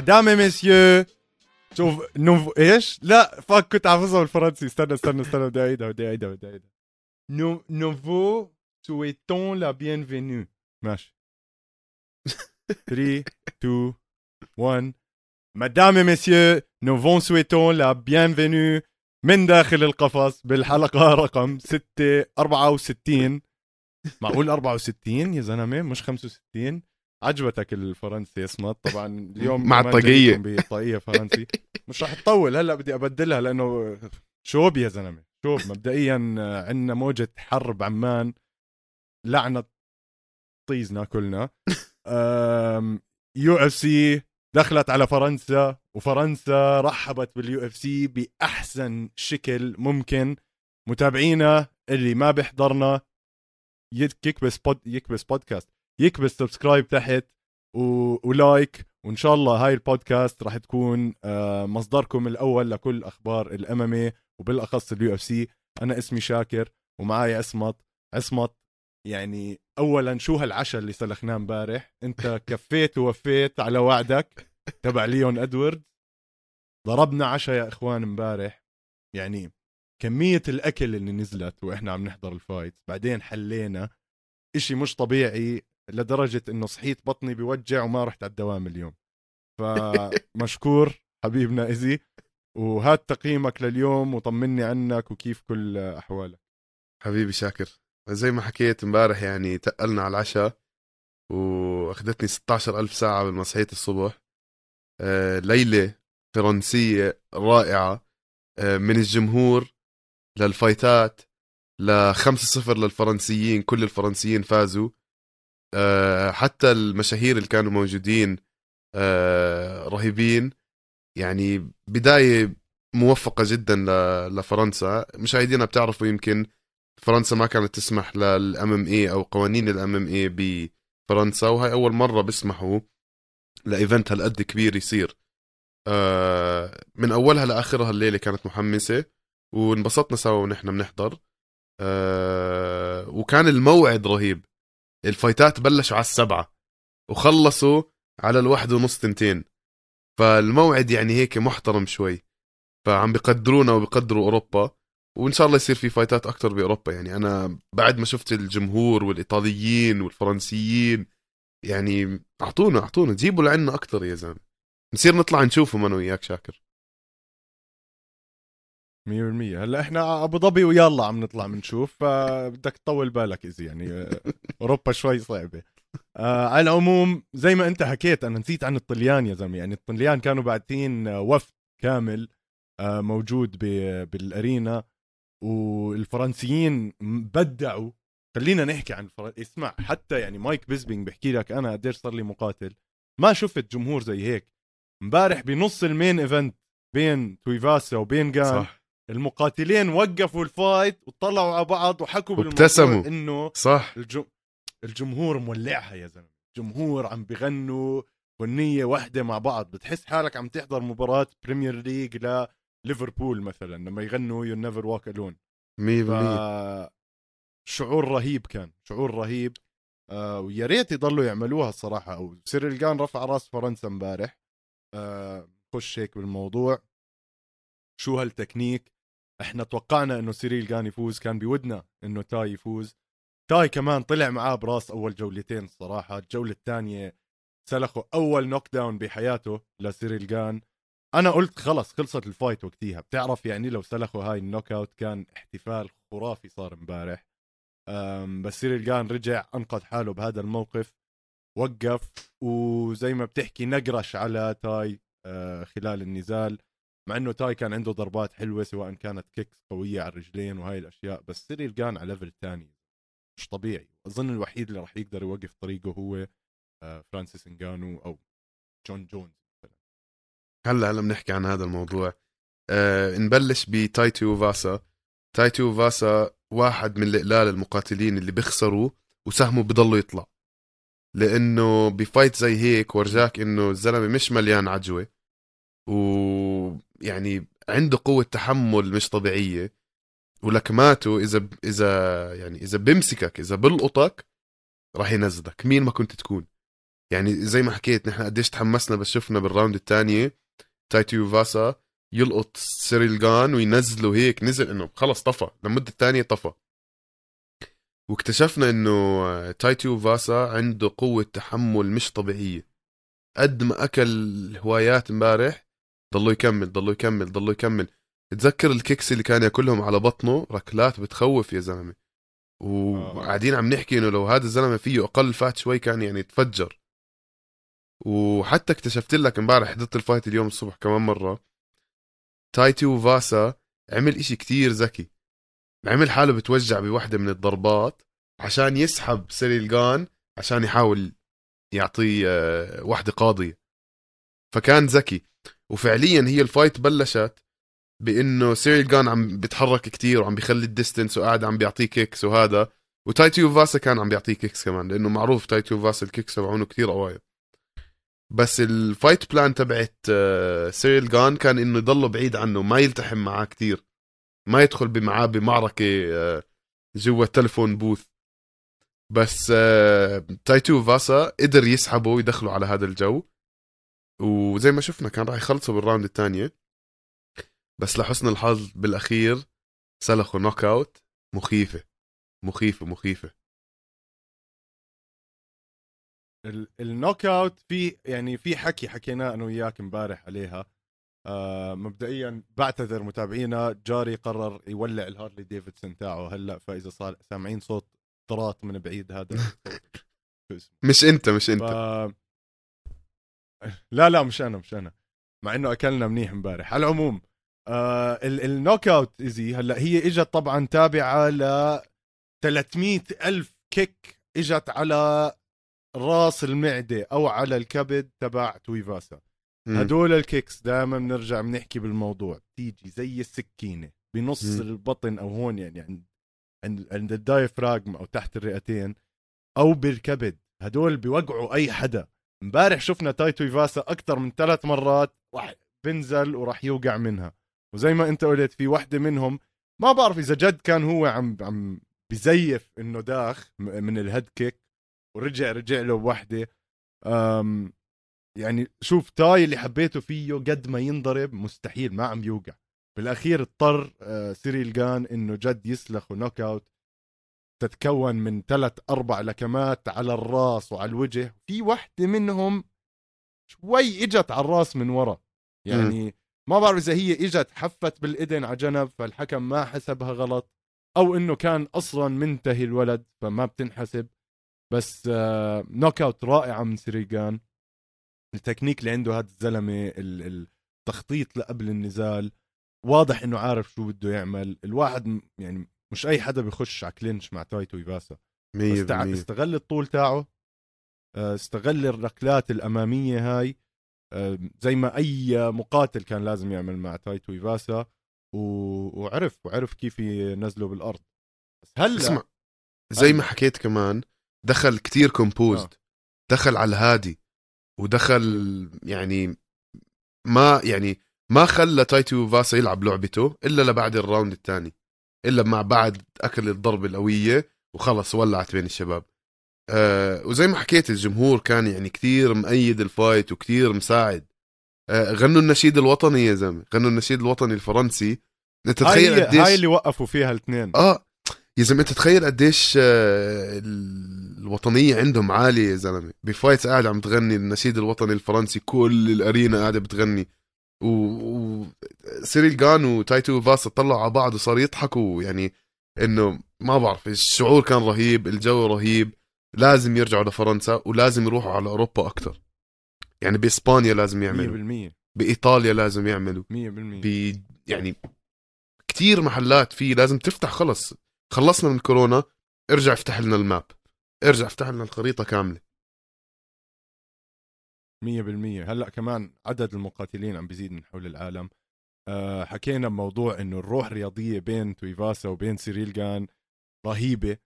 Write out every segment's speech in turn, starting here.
Mesdames messieurs شوف نوف إيش؟ لا fuck كنت حافظها بالفرنسي استنى استنى استنى بدي اعيدها بدي اعيدها بدي اعيدها nous nous vous souhaitons la bienvenue ماشي 3 2 1 Mesdames messieurs nous vous souhaitons la bienvenue من داخل القفص بالحلقة رقم 6 64 معقول 64 يا زلمة مش 65 عجبتك الفرنسي اسمها؟ طبعا اليوم مع الطاقية. بطاقية فرنسي. مش رح تطول هلأ بدي أبدلها لأنه شوب يا زلمة؟ شوب مبدئيا عندنا موجة حر بعمان لعنة طيزنا كلنا. UFC دخلت على فرنسا وفرنسا رحبت بال UFC بأحسن شكل ممكن. متابعينا اللي ما بيحضرنا يك- يكبس pod يكبس بودكاست يكبس subscribe تحت و... و like وإن شاء الله هاي البودكاست راح تكون آه، مصدركم الأول لكل أخبار ال MMA وبالأخص ال UFC. أنا اسمي شاكر ومعاي عصمت. عصمت يعني اولا شو هالعشاء اللي سلخناه امبارح؟ أنت كفيت ووفيت على وعدك تبع ليون ادوارد ضربنا عشاء يا إخوان امبارح. يعني كمية الأكل اللي نزلت وإحنا عم نحضر الفايت بعدين حلينا. إشي مش طبيعي. لدرجة إنه صحيت بطني بيوجع وما رحت على الدوام اليوم. فمشكور حبيبنا إيزي وهات تقييمك لليوم وطمني عنك وكيف كل أحوالك. حبيبي شاكر. زي ما حكيت امبارح يعني تقلنا على العشاء وأخذتني 16 ألف ساعة قبل ما صحيت الصبح. آه، ليلة فرنسية رائعة. آه، من الجمهور للفايتات لخمسة صفر للفرنسيين كل الفرنسيين فازوا. حتى المشاهير اللي كانوا موجودين آه، رهيبين. يعني بداية موفقة جدا لفرنسا. مشاهدينا بتعرفوا يمكن فرنسا ما كانت تسمح للإم إم اي أو قوانين الإم إم اي بفرنسا وهي أول مرة بيسمحوا لإيفنت هالقد كبير يصير. آه، من أولها لآخرها الليلة كانت محمسة وانبسطنا سوا ونحن بنحضر. آه، وكان الموعد رهيب. الفايتات بلشوا على السبعة وخلصوا على الواحد ونص تنتين. فالموعد يعني هيك محترم شوي. فعم بقدرونا وبقدروا أوروبا وإن شاء الله يصير في فايتات أكثر بأوروبا. يعني أنا بعد ما شفت الجمهور والإيطاليين والفرنسيين يعني أعطونا أعطونا جيبوا لعنا أكثر يا زلمة. نصير نطلع نشوفهم أنا وياك شاكر. 100% هلا إحنا أبو ظبي ويلا عم نطلع بنشوف فبدك تطول بالك اذا يعني أوروبا شوي صعبة. آه على العموم زي ما أنت حكيت أنا نسيت عن الطليان يا زلمة يعني الطليان كانوا باعتين وفد كامل آه موجود بالأرينا والفرنسيين بدعوا. خلينا نحكي عن الفرن... اسمع حتى يعني مايك بيزبينج بحكي لك أنا قديش صار لي مقاتل. ما شفت جمهور زي هيك. امبارح بنص ال main event بين تويفاسا وبين جان. صح. المقاتلين وقفوا ال fight وطلعوا على بعض وحكوا. بالموضوع إنه صح. الجم... الجمهور مولعها يا زلمة. الجمهور عم بغنوا غنية واحدة مع بعض. بتحس حالك عم تحضر مباراة Premier League لليفربول مثلا لما يغنوا you never walk alone 100% شعور رهيب كان شعور رهيب. آه ويا ريت يضلوا يعملوها الصراحة أو سيريل جان رفع راس فرنسا امبارح. آه خش هيك بالموضوع. شو هالتكنيك؟ إحنا توقعنا إنه سيريل جان يفوز كان بودنا إنه تاي يفوز. تاي كمان طلع معاه براس أول جولتين الصراحه الجولة الثانية سلخوا أول knockdown بحياته لسيريل جان أنا قلت خلص خلصت ال fight وقتيها بتعرف يعني لو سلخوا هاي ال knockout كان احتفال خرافي صار امبارح. بس سيريل جان رجع أنقذ حاله بهذا الموقف وقف وزي ما بتحكي نقرش على تاي آه، خلال النزال. مع إنه تاي كان عنده ضربات حلوة سواء كانت kicks قوية على الرجلين وهاي الأشياء بس سيريل جان على level تاني. مش طبيعي. أظن الوحيد اللي راح يقدر يوقف طريقه هو آه، فرانسيس انجانو أو جون جونز هلا هلا بنحكي عن هذا الموضوع. آه نبلش بتايتو فاسا تايتو فاسا واحد من القلال المقاتلين اللي بيخسروا وسهمه بضله يطلع. لأنه ب fight زي هيك ورجاك إنه الزلمة مش مليان عجوة ويعني عنده قوة تحمل مش طبيعية ولكماته إذا إذا يعني إذا بمسكك إذا بلقطك راح ينزلك مين ما كنت تكون. يعني زي ما حكيت نحن قديش تحمسنا بس شفنا بال round الثانية تايتيو فاسا يلقط سيريل جان وينزله هيك نزل إنه خلص طفى لمده ثانية طفى. واكتشفنا إنه تايتيو فاسا عنده قوة تحمل مش طبيعية. قد ما أكل هوايات امبارح ضلوا يكمل ضلوا يكمل ضلوا يكمل. تذكر ال kicks اللي كان ياكلهم على بطنه؟ ركلات بتخوف يا زلمة. وقاعدين عم نحكي إنه لو هذا الزلمة فيه أقل fat شوي كان يعني تفجر وحتى اكتشفت لك امبارح حضرت ال fight اليوم الصبح كمان مرة. تاي تويفاسا عمل إشي كتير ذكي. عمل حاله بتوجع بوحدة من الضربات عشان يسحب سيريل جان عشان يحاول يعطيه آه، وحدة قاضية. فكان ذكي. وفعليا هي ال fight بلشت بإنه سيريل جان عم بيتحرك كتير وعم بيخلي ال distance وقاعد عم بيعطيه kicks وهذا. وتاي تويفاسا كان عم بيعطيه kicks كمان لأنه معروف تاي تويفاسا ال kicks تبعونه كتير قوايا بس ال fight plan تبعت آه، سيريل جان كان إنه يضله بعيد عنه ما يلتحم معاه كتير. ما يدخل معاه بمعركة آه، جوا ال telephone booth. بس آه، تاي تويفاسا قدر يسحبه ويدخله على هذا الجو. وزي ما شفنا كان راح يخلصوا بال round الثانية. بس لحسن الحظ بالأخير سلخوا knock out مخيفة. مخيفة مخيفة. ال knock out في يعني في حكي حكيناه أنا وياك امبارح عليها. آه مبدئيا بعتذر متابعينا. جاري قرر يولع الهارلي ديفيدسون تاعه. هلأ فإذا صار سامعين صوت طراط من بعيد هذا مش أنت مش أنت. ف... لا لا مش أنا مش أنا. مع إنه أكلنا منيح امبارح. على العموم آه ال knock out easy هلأ هي إجت طبعا تابعة ل 300 ألف kick إجت على راس المعدة أو على الكبد تبع تويفاسا. هدول ال kicks دائما بنرجع بنحكي بالموضوع. تيجي زي السكينة بنص م. البطن أو هون يعني عند عند ال diaphragm أو تحت الرئتين أو بالكبد. هدول بيوقعوا أي حدا. امبارح شفنا تاي تويفاسا أكثر من ثلاث مرات راح بنزل وراح يوقع منها. وزي ما أنت قلت في وحده منهم ما بعرف إذا جد كان هو عم عم بزيف إنه داخ من ال head kick ورجع رجع له بوحدة. يعني شوف تاي اللي حبيته فيه قد ما ينضرب مستحيل ما عم يوقع. بالأخير اضطر آه، سيريل جان إنه جد يسلخ و knock out. تتكون من ثلاث أربع لكمات على الراس وعلى الوجه. في وحدة منهم شوي إجت على الراس من ورا. يعني م. ما بعرف إذا هي إجت حفت بالإذن على جنب فالحكم ما حسبها غلط أو إنه كان أصلا منتهي الولد فما بتنحسب. بس knock آه، out رائعة من سيريل جان التكنيك اللي عنده هذا الزلمة التخطيط لقبل النزال واضح إنه عارف شو بده يعمل. الواحد يعني مش أي حدا بيخش على clinch مع تاي تويفاسا استغل الطول تاعه. آه، استغل الركلات الأمامية هاي. زي ما أي مقاتل كان لازم يعمل مع تاي تويفاسا و... وعرف وعرف كيف ينزله بالأرض. بس هلأ اسمع زي ما حكيت كمان دخل كتير composed آه. دخل على الهادي. ودخل يعني ما يعني ما خلى تاي تويفاسا يلعب لعبته إلا لبعد ال round الثاني. إلا مع بعد أكل الضربة القوية وخلص ولعت بين الشباب. آه وزي ما حكيت الجمهور كان يعني كثير مؤيد ال fight وكثير مساعد. آه غنوا النشيد الوطني يا زلمة غنوا النشيد الوطني الفرنسي. إنت تخيل قديش هاي اللي وقفوا فيها الاثنين. آه يا زلمة إنت تخيل قديش آه الوطنية عندهم عالية يا زلمة. ب fight قاعد عم تغني النشيد الوطني الفرنسي كل ال arena قاعدة بتغني. و, و... سيريل جان وتاي تويفاسا طلعوا على بعض وصاروا يضحكوا. يعني إنه ما بعرف الشعور كان رهيب الجو رهيب. لازم يرجعوا لفرنسا ولازم يروحوا على أوروبا أكثر يعني بإسبانيا لازم يعملوا. 100% بإيطاليا لازم يعملوا. 100% ب يعني كثير محلات في لازم تفتح. خلص خلصنا من كورونا ارجع افتح لنا ال map. ارجع افتح لنا الخريطة كاملة. مية بالمية. هلأ كمان عدد المقاتلين عم بيزيد من حول العالم. أه حكينا بموضوع إنه الروح الرياضية بين تويفاسا وبين سيريل جان رهيبة.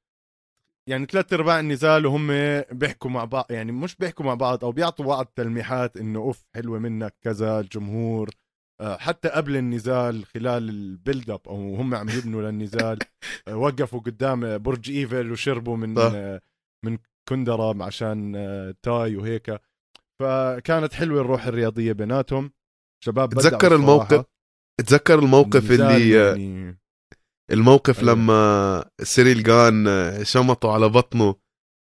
يعني ثلاث أرباع النزال وهم بيحكوا مع بعض يعني مش بيحكوا مع بعض أو بيعطوا بعض تلميحات إنه أوف حلوة منك كذا الجمهور. أه حتى قبل النزال خلال ال build up أو هم عم يبنوا للنزال أه وقفوا قدام برج إيفل وشربوا من أه من كندرة عشان آه، تاي وهيك. فكانت حلوة الروح الرياضية بيناتهم شباب تذكر. الموقف تذكر الموقف اللي يعني الموقف أيوة. لما سيريل جان شمطوا على بطنه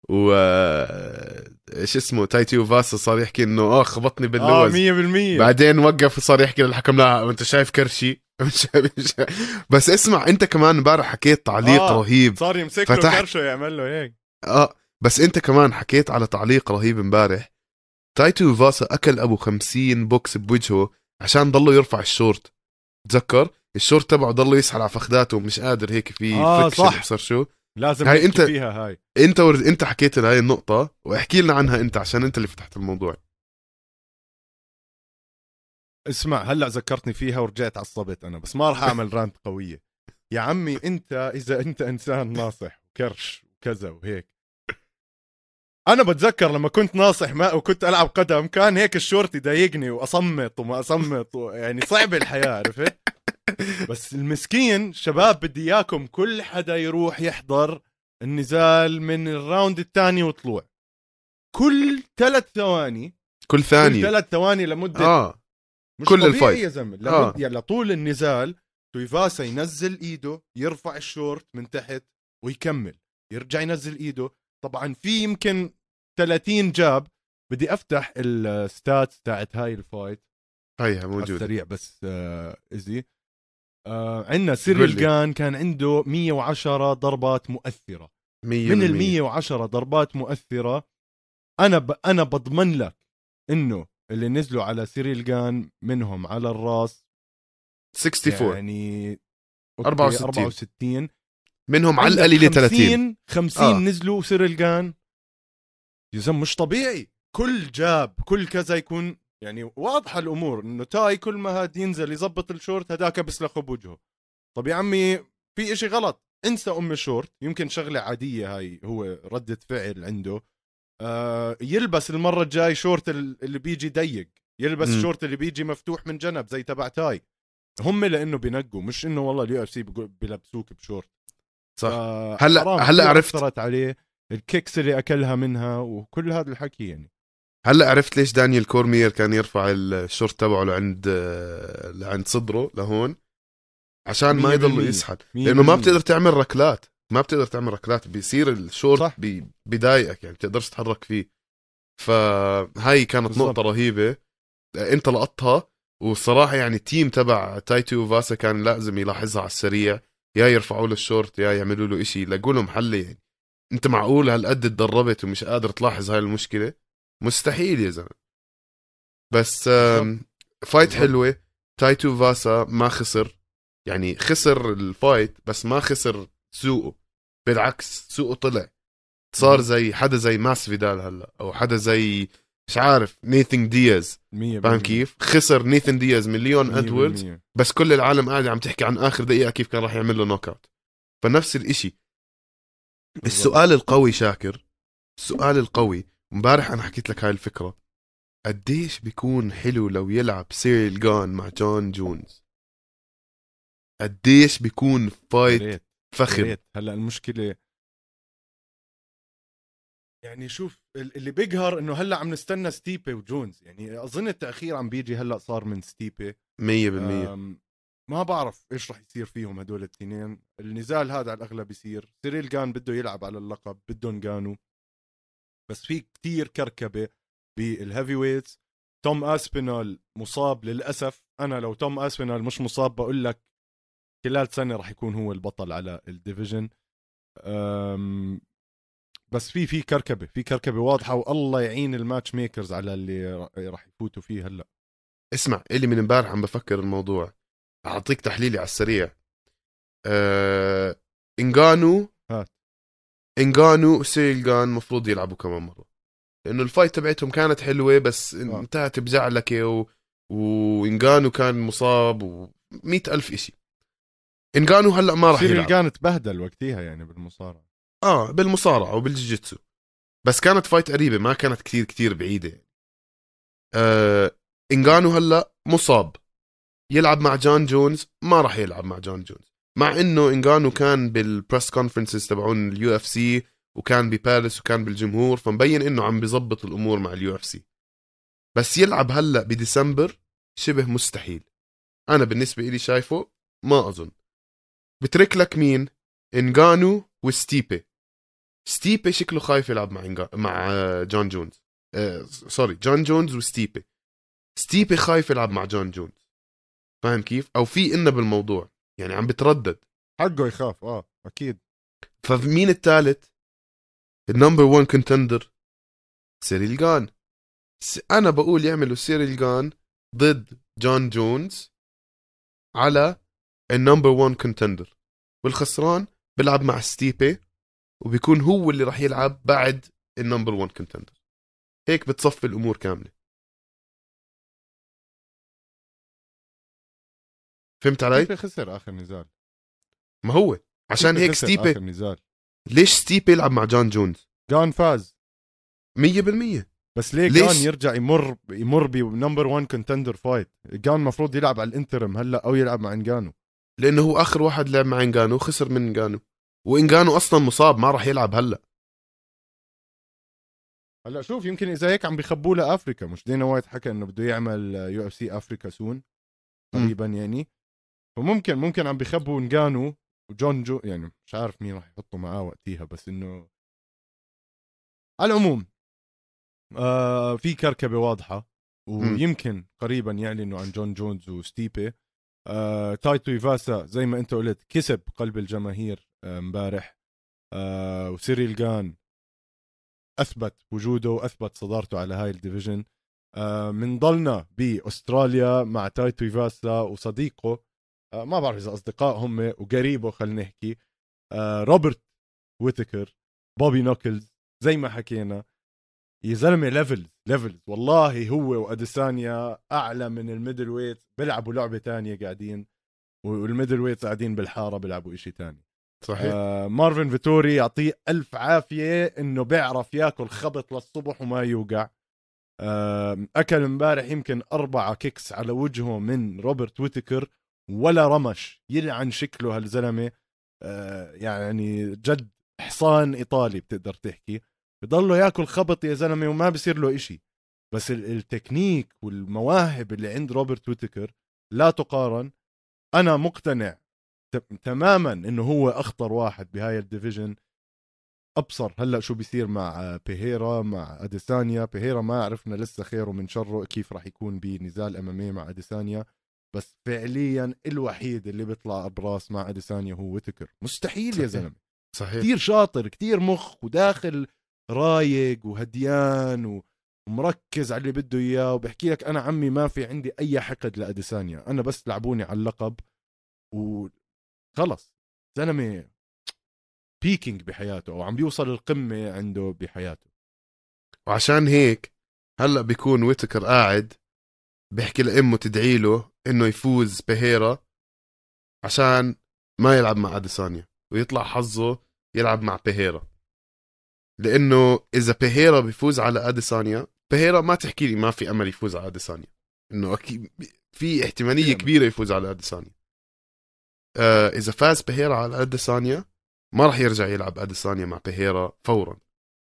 و إيش اسمه تايتي فاسا صار يحكي إنه آه خبطني آه باللوز 100% بعدين وقف وصار يحكي للحكم لا أنت شايف كرشي مش مش. بس اسمع أنت كمان امبارح حكيت تعليق آه. رهيب صار يمسك له فتح- كرشه يعمل له هيك آه بس أنت كمان حكيت على تعليق رهيب امبارح تاي تويفاسا أكل أبو 50 بوكس بوجهه عشان ضله يرفع الشورت. تذكر؟ الشورت تبعه ضله يسحل على فخداته ومش قادر هيك في آه، صح. شو؟ لازم هاي أنت- فيها هاي. أنت ور... أنت حكيت هاي النقطة واحكي لنا عنها أنت عشان أنت اللي فتحت الموضوع. اسمع هلأ ذكرتني فيها ورجعت عصبت أنا بس ما راح أعمل رانت قوية. يا عمي أنت إذا أنت إنسان ناصح وكرش وكذا وهيك أنا بتذكر لما كنت ناصح ما وكنت ألعب قدم كان هيك الشورت يضايقني وأصمت وما أصمت و... يعني صعب الحياة عرفت؟ بس المسكين شباب بدي إياكم كل حدا يروح يحضر النزال من الراوند الثاني وطلوع. كل ثلاث ثواني كل كل ثانية. ثلاث ثواني لمدة آه. مش كل الفايت. يا لمد... آه. يعني لطول النزال تويفاسا ينزل إيده يرفع الشورت من تحت ويكمل. يرجع ينزل إيده طبعا في يمكن 30 جاب بدي أفتح الستاتس تاعت هاي الفايت هيها موجودة السريع بس آه ازي آه عندنا سيريل. جان كان عنده 110 ضربات مؤثرة مية من ال بالمية. 110 ضربات مؤثرة أنا ب... أنا بضمن لك إنه اللي نزلوا على سيريل جان منهم على الراس 64 يعني أوكي، 64. 64 منهم على عندك القليلة 30 50 50 آه. نزلوا سيريل جان يا زلمة مش طبيعي. كل جاب كل كذا يكون يعني واضحة الأمور إنه تاي كل ما هاد ينزل يظبط الشورت هداك بسلخه بوجهه طب يا عمي في إشي غلط. انسى أم الشورت. يمكن شغلة عادية هاي هو ردة فعل عنده. آه يلبس المرة الجاي شورت ال- اللي بيجي ضيق. يلبس مم. شورت اللي بيجي مفتوح من جنب زي تبع تاي. هم لأنه بينقوا مش إنه والله ال UFC بيلبسوك بشورت. صح. آه، هلا- هلا عرفت. أثرت عليه ال kicks اللي أكلها منها وكل هذا الحكي يعني. هلا عرفت ليش دانيال كورمير كان يرفع الشورت تبعه لعند لعند صدره لهون؟ عشان ما يضل. يسحل. مية لأنه ما. بتقدر تعمل ركلات. ما بتقدر تعمل ركلات. بيصير الشورت بيضايقك يعني بتقدرش تتحرك فيه. فهاي كانت بالضبط. نقطة رهيبة. انت لقطها والصراحة يعني ال team تبع تاي تويفاسا كان لازم يلاحظها على السريع. يا يرفعوا له الشورت يا يعملوا له إشي يلاقوا له محل يعني. أنت معقول هالقد تدربت ومش قادر تلاحظ هاي المشكلة؟ مستحيل يا زلمة. بس fight. حلوة. تاي تويفاسا ما خسر. يعني خسر ال fight بس ما خسر سوقه. بالعكس سوقه طلع. صار. زي حدا زي ماسفيدال هلا أو حدا زي مش عارف نيت دياز. 100% فاهم كيف؟ خسر نيت دياز من ليون 100% ادواردز بس كل العالم قاعد عم تحكي عن آخر دقيقة كيف كان راح يعمل له knockout فنفس الإشي. السؤال القوي شاكر السؤال القوي. امبارح أنا حكيت لك هاي الفكرة. قديش بيكون حلو لو يلعب سيريل جان مع جون جونز؟ قديش بيكون fight فخم؟ هلأ المشكلة يعني شوف ال- اللي بيقهر إنه هلأ عم نستنى ستيبي وجونز. يعني أظن التأخير عم بيجي هلأ صار من ستيبي 100% أم، ما بعرف إيش رح يصير فيهم هدول الاثنين النزال هذا على الأغلب يصير. سيريل جان بده يلعب على اللقب ضد إنغانو. بس في كتير كركبة بال heavyweights. توم أسبينال مصاب للأسف. أنا لو توم أسبينال مش مصاب بقول لك خلال سنة رح يكون هو البطل على ال division. بس في في كركبة في كركبة واضحة والله يعين الماتش makers على اللي ر- رح يفوتوا فيه هلأ. اسمع اللي من امبارح عم بفكر الموضوع. أعطيك تحليلي على السريع. آه... انغانو هات. إنغانو وسيريل جان مفروض يلعبوا كمان مرة. لأنه ال fight تبعتهم كانت حلوة بس آه. انتهت بزعلكة و... وإنغانو كان مصاب و ألف إشي. إنغانو هلأ ما راح يلعب. جان تبهدل وقتها يعني بالمصارعة. آه بالمصارعة وبالجيتسو بس كانت fight قريبة ما كانت كتير كتير بعيدة. آه إنغانو هلأ مصاب. يلعب مع جون جونز ما راح يلعب مع جون جونز. مع إنه إنغانو كان بال press conferences تبعون ال UFC وكان بباريس وكان بالجمهور فمبين إنه عم بيظبط الأمور مع ال UFC بس يلعب هلأ بديسمبر شبه مستحيل. أنا بالنسبة لي شايفه ما أظن. بترك لك مين؟ إنغانو وستيبي ستيبي شكله خايف يلعب مع إنجا... مع جون جونز. آه sorry جون جونز وستيبي. ستيبي خايف يلعب مع جون جونز. فاهم كيف؟ أو في إنا بالموضوع. يعني عم بتردد. حقه يخاف آه أكيد. فمين الثالث ال number 1 contender سيريل جان أنا بقول يعملوا سيريل جان ضد جون جونز على ال number 1 contender. والخسران بيلعب مع ستيبي وبيكون هو اللي راح يلعب بعد ال number 1 contender هيك بتصفي الأمور كاملة. فهمت علي؟ ستيبي خسر آخر نزال. ما هو. عشان هيك خسر ستيبي آخر نزال. ليش ستيبي يلعب مع جون جونز؟ جان فاز. 100% بس ليه ليش؟ جان يرجع يمر يمر ب number 1 contender fight جان المفروض يلعب على ال interim هلا أو يلعب مع إنجانو. لأنه هو آخر واحد لعب مع إنجانو وخسر من إنجانو. وإنجانو أصلا مصاب ما راح يلعب هلأ. هلأ شوف يمكن إذا هيك عم بيخبوا له افريكا مش دينا وايت حكى إنه بده يعمل UFC Africa soon قريبا يعني. فممكن ممكن عم بيخبوا إنجانو وجون جو يعني مش عارف مين راح يحطوا معاه وقتيها بس إنه على العموم آه في كركبة واضحة. ويمكن قريبا يعلنوا عن جون جونز وستيبي آه تاي تويفاسا زي ما أنت قلت كسب قلب الجماهير امبارح آه وسيريل جان أثبت وجوده وأثبت صدارته على هاي ال division. آه منضلنا بأستراليا مع تاي تويفاسا وصديقه. آه ما بعرف إذا أصدقاء هم وقريبه خلينا نحكي. آه روبرت ويتكر بوبي نوكلز زي ما حكينا يا زلمه levels levels والله هو وأديسانيا أعلى من ال middleweight بيلعبوا لعبة تانية قاعدين وال middleweight قاعدين بالحارة بيلعبوا إشي تاني. صحيح. آه مارفن فيتوري يعطيه ألف عافية إنه بيعرف ياكل خبط للصبح وما يوقع. آه أكل امبارح يمكن أربعة kicks على وجهه من روبرت ويتكر ولا رمش. يلعن شكله هالزلمة. آه يعني جد حصان إيطالي بتقدر تحكي. بضله ياكل خبط يا زلمة وما بصير له إشي. بس ال- التكنيك والمواهب اللي عند روبرت ويتكر لا تقارن. أنا مقتنع تماما إنه هو أخطر واحد بهاي ال division. أبصر هلأ شو بيصير مع بيهيرا مع أديسانيا. بيهيرا ما عرفنا لسه خيره من شره كيف راح يكون بنزال أمامي مع أديسانيا. بس فعليا الوحيد اللي بيطلع براس مع أديسانيا هو ويتكر. مستحيل يا صحيح. زلمة. صحيح. كثير شاطر كثير مخ وداخل رايق وهديان. ومركز على اللي بده إياه. وبحكي لك أنا عمي ما في عندي أي حقد لأديسانيا. أنا بس لعبوني على اللقب وخلص زلمه بيكينج بحياته أو عم بيوصل القمة عنده بحياته. وعشان هيك هلأ بيكون ويتكر قاعد بيحكي لأمه تدعي له إنه يفوز بهيرا عشان ما يلعب مع أديسانيا ويطلع حظه يلعب مع بيهيرا لأنه إذا بيهيرا بيفوز على أديسانيا بيهيرا ما تحكي لي ما في أمل يفوز على أديسانيا. إنه أكيد في احتمالية. كبيرة يفوز على أديسانيا. آه إذا فاز بيهيرا على أديسانيا ما راح يرجع يلعب أديسانيا مع بيهيرا فورا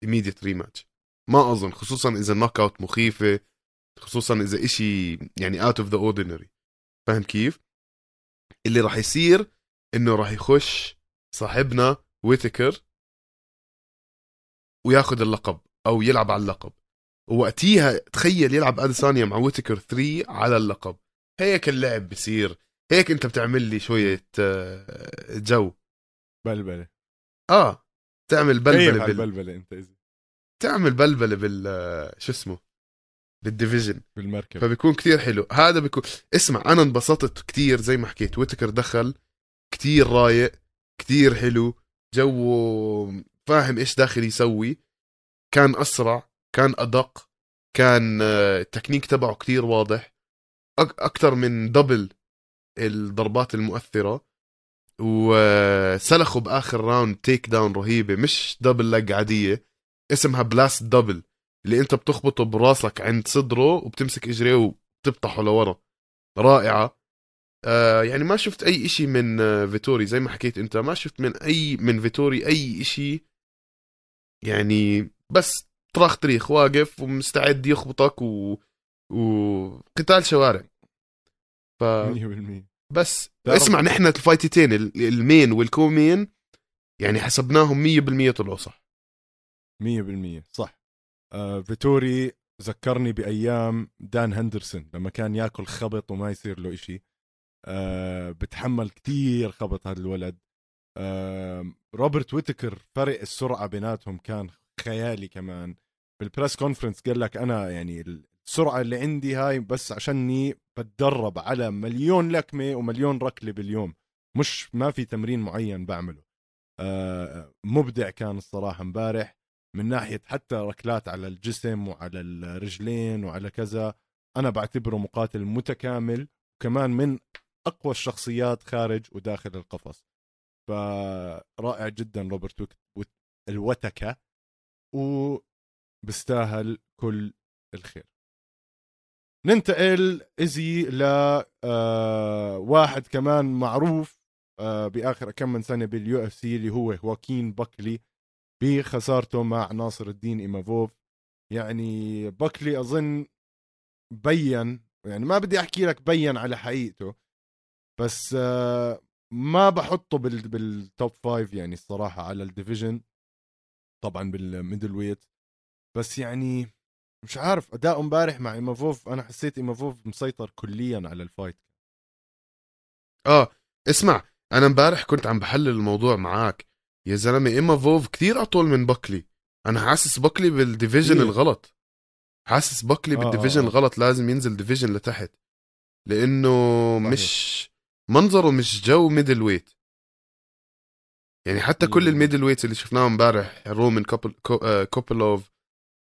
immediate rematch. ما أظن خصوصا إذا ال knockout مخيفة خصوصا إذا إشي يعني out of the ordinary فاهم كيف؟ اللي راح يصير إنه راح يخش صاحبنا ويتكر وياخذ اللقب أو يلعب على اللقب. ووقتيها تخيل يلعب أديسانيا مع ويتكر 3 على اللقب. هيك اللعب بصير هيك انت بتعمل لي شوية آه، جو. بلبلة. آه تعمل بلبلة بال... البلبلة انت إذا. تعمل بلبلة بال آه، شو اسمه؟ بال division. بالمركب. فبيكون كتير حلو. هذا بيكون اسمع أنا انبسطت كتير زي ما حكيت. ويتكر دخل كتير رايق كتير حلو. جو فاهم إيش داخل يسوي. كان أسرع كان أدق كان آه، التكنيك تبعه كتير واضح. أكثر من double الضربات المؤثرة وسلخوا بآخر round takedown رهيبة مش double leg عادية اسمها blast double اللي انت بتخبطه براسك عند صدره وبتمسك اجريه وبتبطحه لورا. رائعة. آه يعني ما شفت أي إشي من آه فيتوري زي ما حكيت أنت ما شفت من أي من فيتوري أي إشي. يعني بس طرخ تريخ واقف ومستعد يخبطك و... وقتال شوارع. ف 100% بس اسمع نحن الفايتتين ال- المين والكومين يعني حسبناهم 100% طلعوا صح؟ 100% صح. آه فيتوري ذكرني بأيام دان هندرسون لما كان ياكل خبط وما يصير له إشي. آه بتحمل كتير خبط هذا الولد. آه روبرت ويتكر فرق السرعة بيناتهم كان خيالي كمان. بالبريس كونفرنس قال لك أنا يعني السرعه اللي عندي هاي بس عشاني بتدرب على مليون لكمة ومليون ركلة باليوم. مش ما في تمرين معين بعمله. آه مبدع كان الصراحة امبارح من ناحية حتى ركلات على الجسم وعلى الرجلين وعلى كذا أنا بعتبره مقاتل متكامل وكمان من أقوى الشخصيات خارج وداخل القفص. فرائع جدا روبرت ويتكر وبستاهل كل الخير. ننتقل إزي ل آه، واحد كمان معروف آه، بآخر كم من سنة باليو إف سي اللي هو هواكين باكلي بخسارته مع ناصر الدين إيمافوف. يعني باكلي أظن بين يعني ما بدي أحكي لك بين على حقيقته بس آه، ما بحطه بال بال top five يعني الصراحة على ال division طبعا بال middleweight بس يعني مش عارف اداء امبارح مع إيمافوف أنا حسيت إيمافوف مسيطر كليا على ال fight آه اسمع أنا امبارح كنت عم بحلل الموضوع معاك يا زلمة ايمافوف كثير أطول من بكلي أنا حاسس بكلي بال division كتير. الغلط حاسس بكلي آه، بال division آه، آه. الغلط لازم ينزل division لتحت لأنه صحيح. مش منظره مش جو middleweight يعني حتى كل. ال middleweights اللي شفناهم امبارح رومان كوبل كو كوبلوف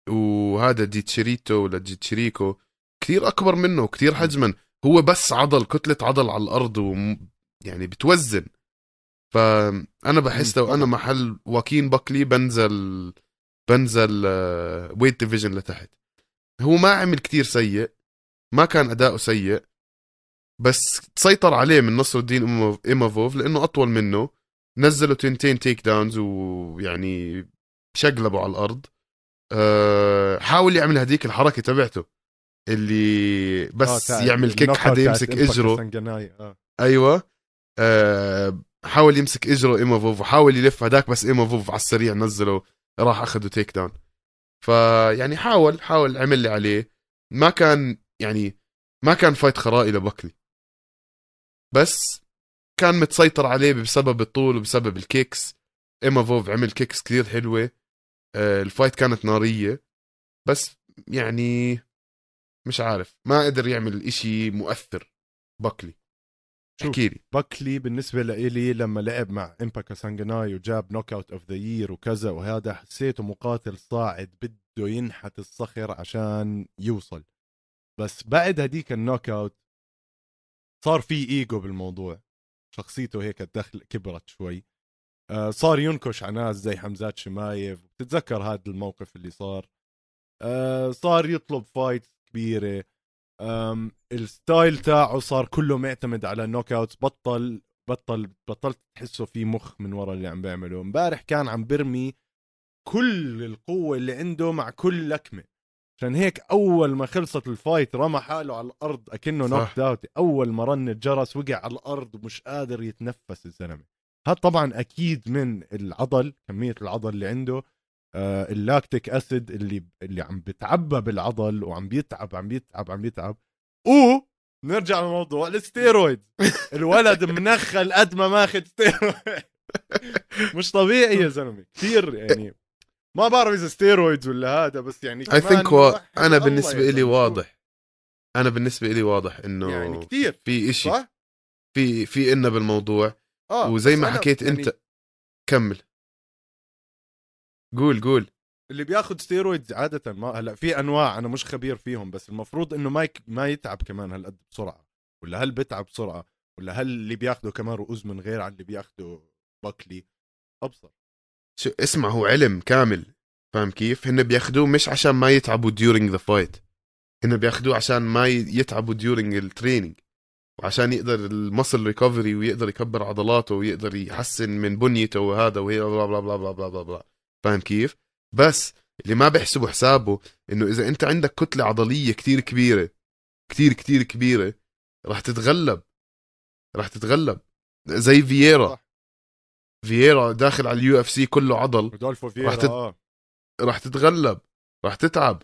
وهذا ديتشيريتو ولا ديتشيريكو كثير أكبر منه كثير حجما. هو بس عضل كتلة عضل على الأرض وم... يعني بتوزن. فانا بحس لو أنا. محل هواكين باكلي بنزل بنزل weight division لتحت. هو ما عمل كتير سيء ما كان أداؤه سيء بس تسيطر عليه من نصر الدين ايمافوف لأنه أطول منه. نزلوا تنتين takedowns ويعني شقلبوا على الأرض. أه حاول يعمل هديك الحركة تبعته اللي بس آه، يعمل kick حدا يمسك إجره. آه. أيوه. أه حاول يمسك إجره ايمافوف وحاول يلف هداك بس ايمافوف على السريع نزله راح أخذه takedown فيعني حاول حاول عمل اللي عليه. ما كان يعني ما كان fight خرائي لبكلي بس كان متسيطر عليه بسبب الطول وبسبب ال kicks ايمافوف عمل kicks كثير حلوة. ال fight كانت نارية بس يعني مش عارف ما قدر يعمل إشي مؤثر. بكلي شوف. احكي لي. باكلي بالنسبة لإلي لما لعب مع إمبا كاسانجناي وجاب knockout of the year وكذا وهذا حسيته مقاتل صاعد بده ينحت الصخر عشان يوصل. بس بعد هديك ال knockout صار في إيجو بالموضوع. شخصيته هيك دخل كبرت شوي. آه، صار ينكش على ناس زي حمزات شمايف. بتتذكر هذا الموقف اللي صار؟ آه، صار يطلب fight كبيرة. ال style تاعه صار كله معتمد على ال knockouts بطل بطل بطلت تحسه في مخ من ورا اللي عم بيعمله. امبارح كان عم برمي كل القوة اللي عنده مع كل لكمة. عشان هيك أول ما خلصت ال fight رمى حاله على الأرض أكنه صح. knockout أول ما رن الجرس وقع على الأرض ومش قادر يتنفس الزلمة. هذا طبعا أكيد من العضل كمية العضل اللي عنده آه ال lactic acid اللي اللي عم بتعبى بالعضل وعم بيتعب عم بيتعب عم بيتعب. و نرجع للموضوع الستيرويد. الولد منفخ قد ما ماخذ ستيرويد. مش طبيعي يا زلمة. كثير يعني ما بعرف إذا steroids ولا هذا بس يعني I think وحد أنا بالنسبة لي. واضح. أنا بالنسبة لي واضح إنه يعني كثير في صح؟ في في إلنا بالموضوع آه وزي ما حكيت يعني انت كمل. قول قول. اللي بياخذ steroids عاده ما هلأ في أنواع أنا مش خبير فيهم بس المفروض إنه ما يك... ما يتعب كمان هالقد بسرعة ولا هل بتعب بسرعة ولا هل اللي بياخده كمان رؤوز من غير عن اللي بياخده باكلي أبصر. شو اسمع هو علم كامل. فاهم كيف؟ هن بياخدوه مش عشان ما يتعبوا during the fight. هن بياخدوه عشان ما يتعبوا during ال training وعشان يقدر ال muscle recovery ويقدر يكبر عضلاته ويقدر يحسن من بنيته وهذا وهي بلا بلا بلا بلا بلا بلا, بلا. فاهم كيف؟ بس اللي ما بيحسبوا حسابه إنه إذا أنت عندك كتلة عضلية كتير كبيرة كتير كتير كبيرة راح تتغلب راح تتغلب زي فييرا صح. فييرا داخل على ال UFC كله عضل رودولفو فييرا راح تت- راح تتغلب راح تتعب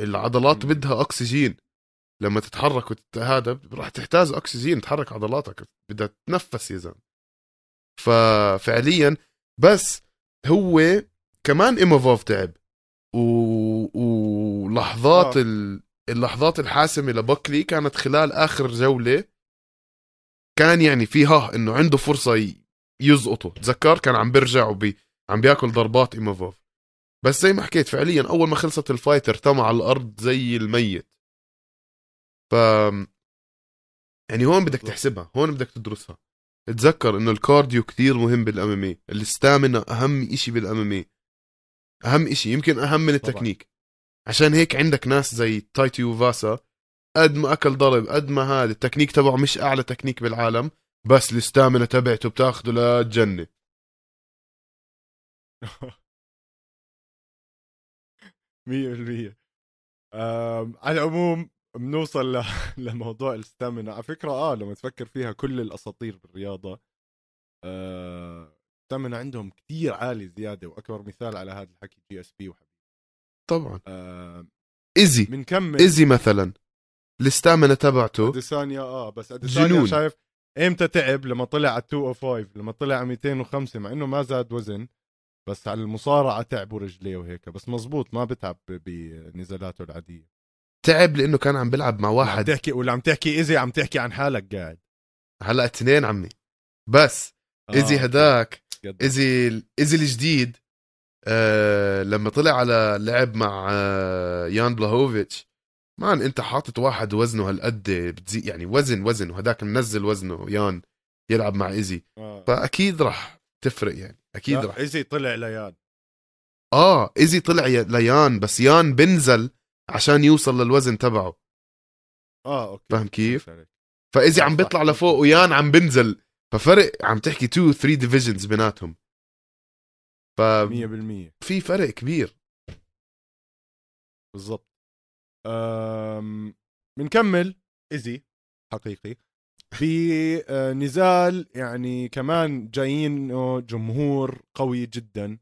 العضلات مم. بدها أكسجين لما تتحرك وتت... هذا راح تحتاج أكسجين تحرك عضلاتك بدها تتنفس يا زلمة. ففعليا بس هو كمان ايموفوف تعب و... ولحظات آه. ال... اللحظات الحاسمة لبكلي كانت خلال آخر جولة كان يعني فيها إنه عنده فرصة ي- يزقطه. تذكر؟ كان عم بيرجع وبي عم بياكل ضربات ايموفوف بس زي ما حكيت فعليا أول ما خلصت ال fight ارتمى على الأرض زي الميت. ف يعني هون بدك. تحسبها هون بدك تدرسها. تذكر إنه ال cardio كتير مهم بال MMA ال stamina أهم إشي بال MMA أهم إشي يمكن أهم من التكنيك. عشان هيك عندك ناس زي تاي تويفاسا قد ما أكل ضرب قد ما هذا التكنيك تبعه مش أعلى تكنيك بالعالم بس ال stamina تبعته بتاخده للجنة. مية بالمية. على العموم بنوصل ل... لموضوع ال stamina على فكرة آه لما تفكر فيها كل الأساطير بالرياضة آه... ال stamina عندهم كتير عالي زيادة وأكبر مثال على هذا الحكي GSP وحبيب. طبعا. آه... إيزي. بنكمل إيزي مثلا. ال stamina تبعته أديسانيا آه بس أديسانيا جنون. شايف إمتى تعب؟ لما طلع على 205 لما طلع على 205 مع إنه ما زاد وزن بس على المصارعة تعبوا رجليه وهيك. بس مزبوط ما بتعب بنزالاته العادية. تعب لأنه كان عم بيلعب مع عم واحد. تحكي ولا عم تحكي ايزي عم تحكي عن حالك قاعد. هلا اثنين عمي. بس ايزي آه، هداك قد- ايزي ايزي الجديد آه لما طلع على لعب مع آه يان بلاهوفيتش man أنت حاطط واحد وزنه هالقد بتزيد يعني وزن وزن وهداك منزل وزنه يان يلعب مع ايزي آه. فأكيد راح تفرق يعني أكيد راح ايزي طلع ليان. آه ايزي طلع ليان بس يان بنزل عشان يوصل للوزن تبعه. آه okay. فاهم كيف؟ آه، عم. بيطلع لفوق ويان عم بنزل ففرق عم تحكي 2 3 divisions بيناتهم. ففي 100% فرق كبير. بالضبط. أم... بنكمل. ايزي حقيقي. بنزال يعني كمان جايينه جمهور قوي جدا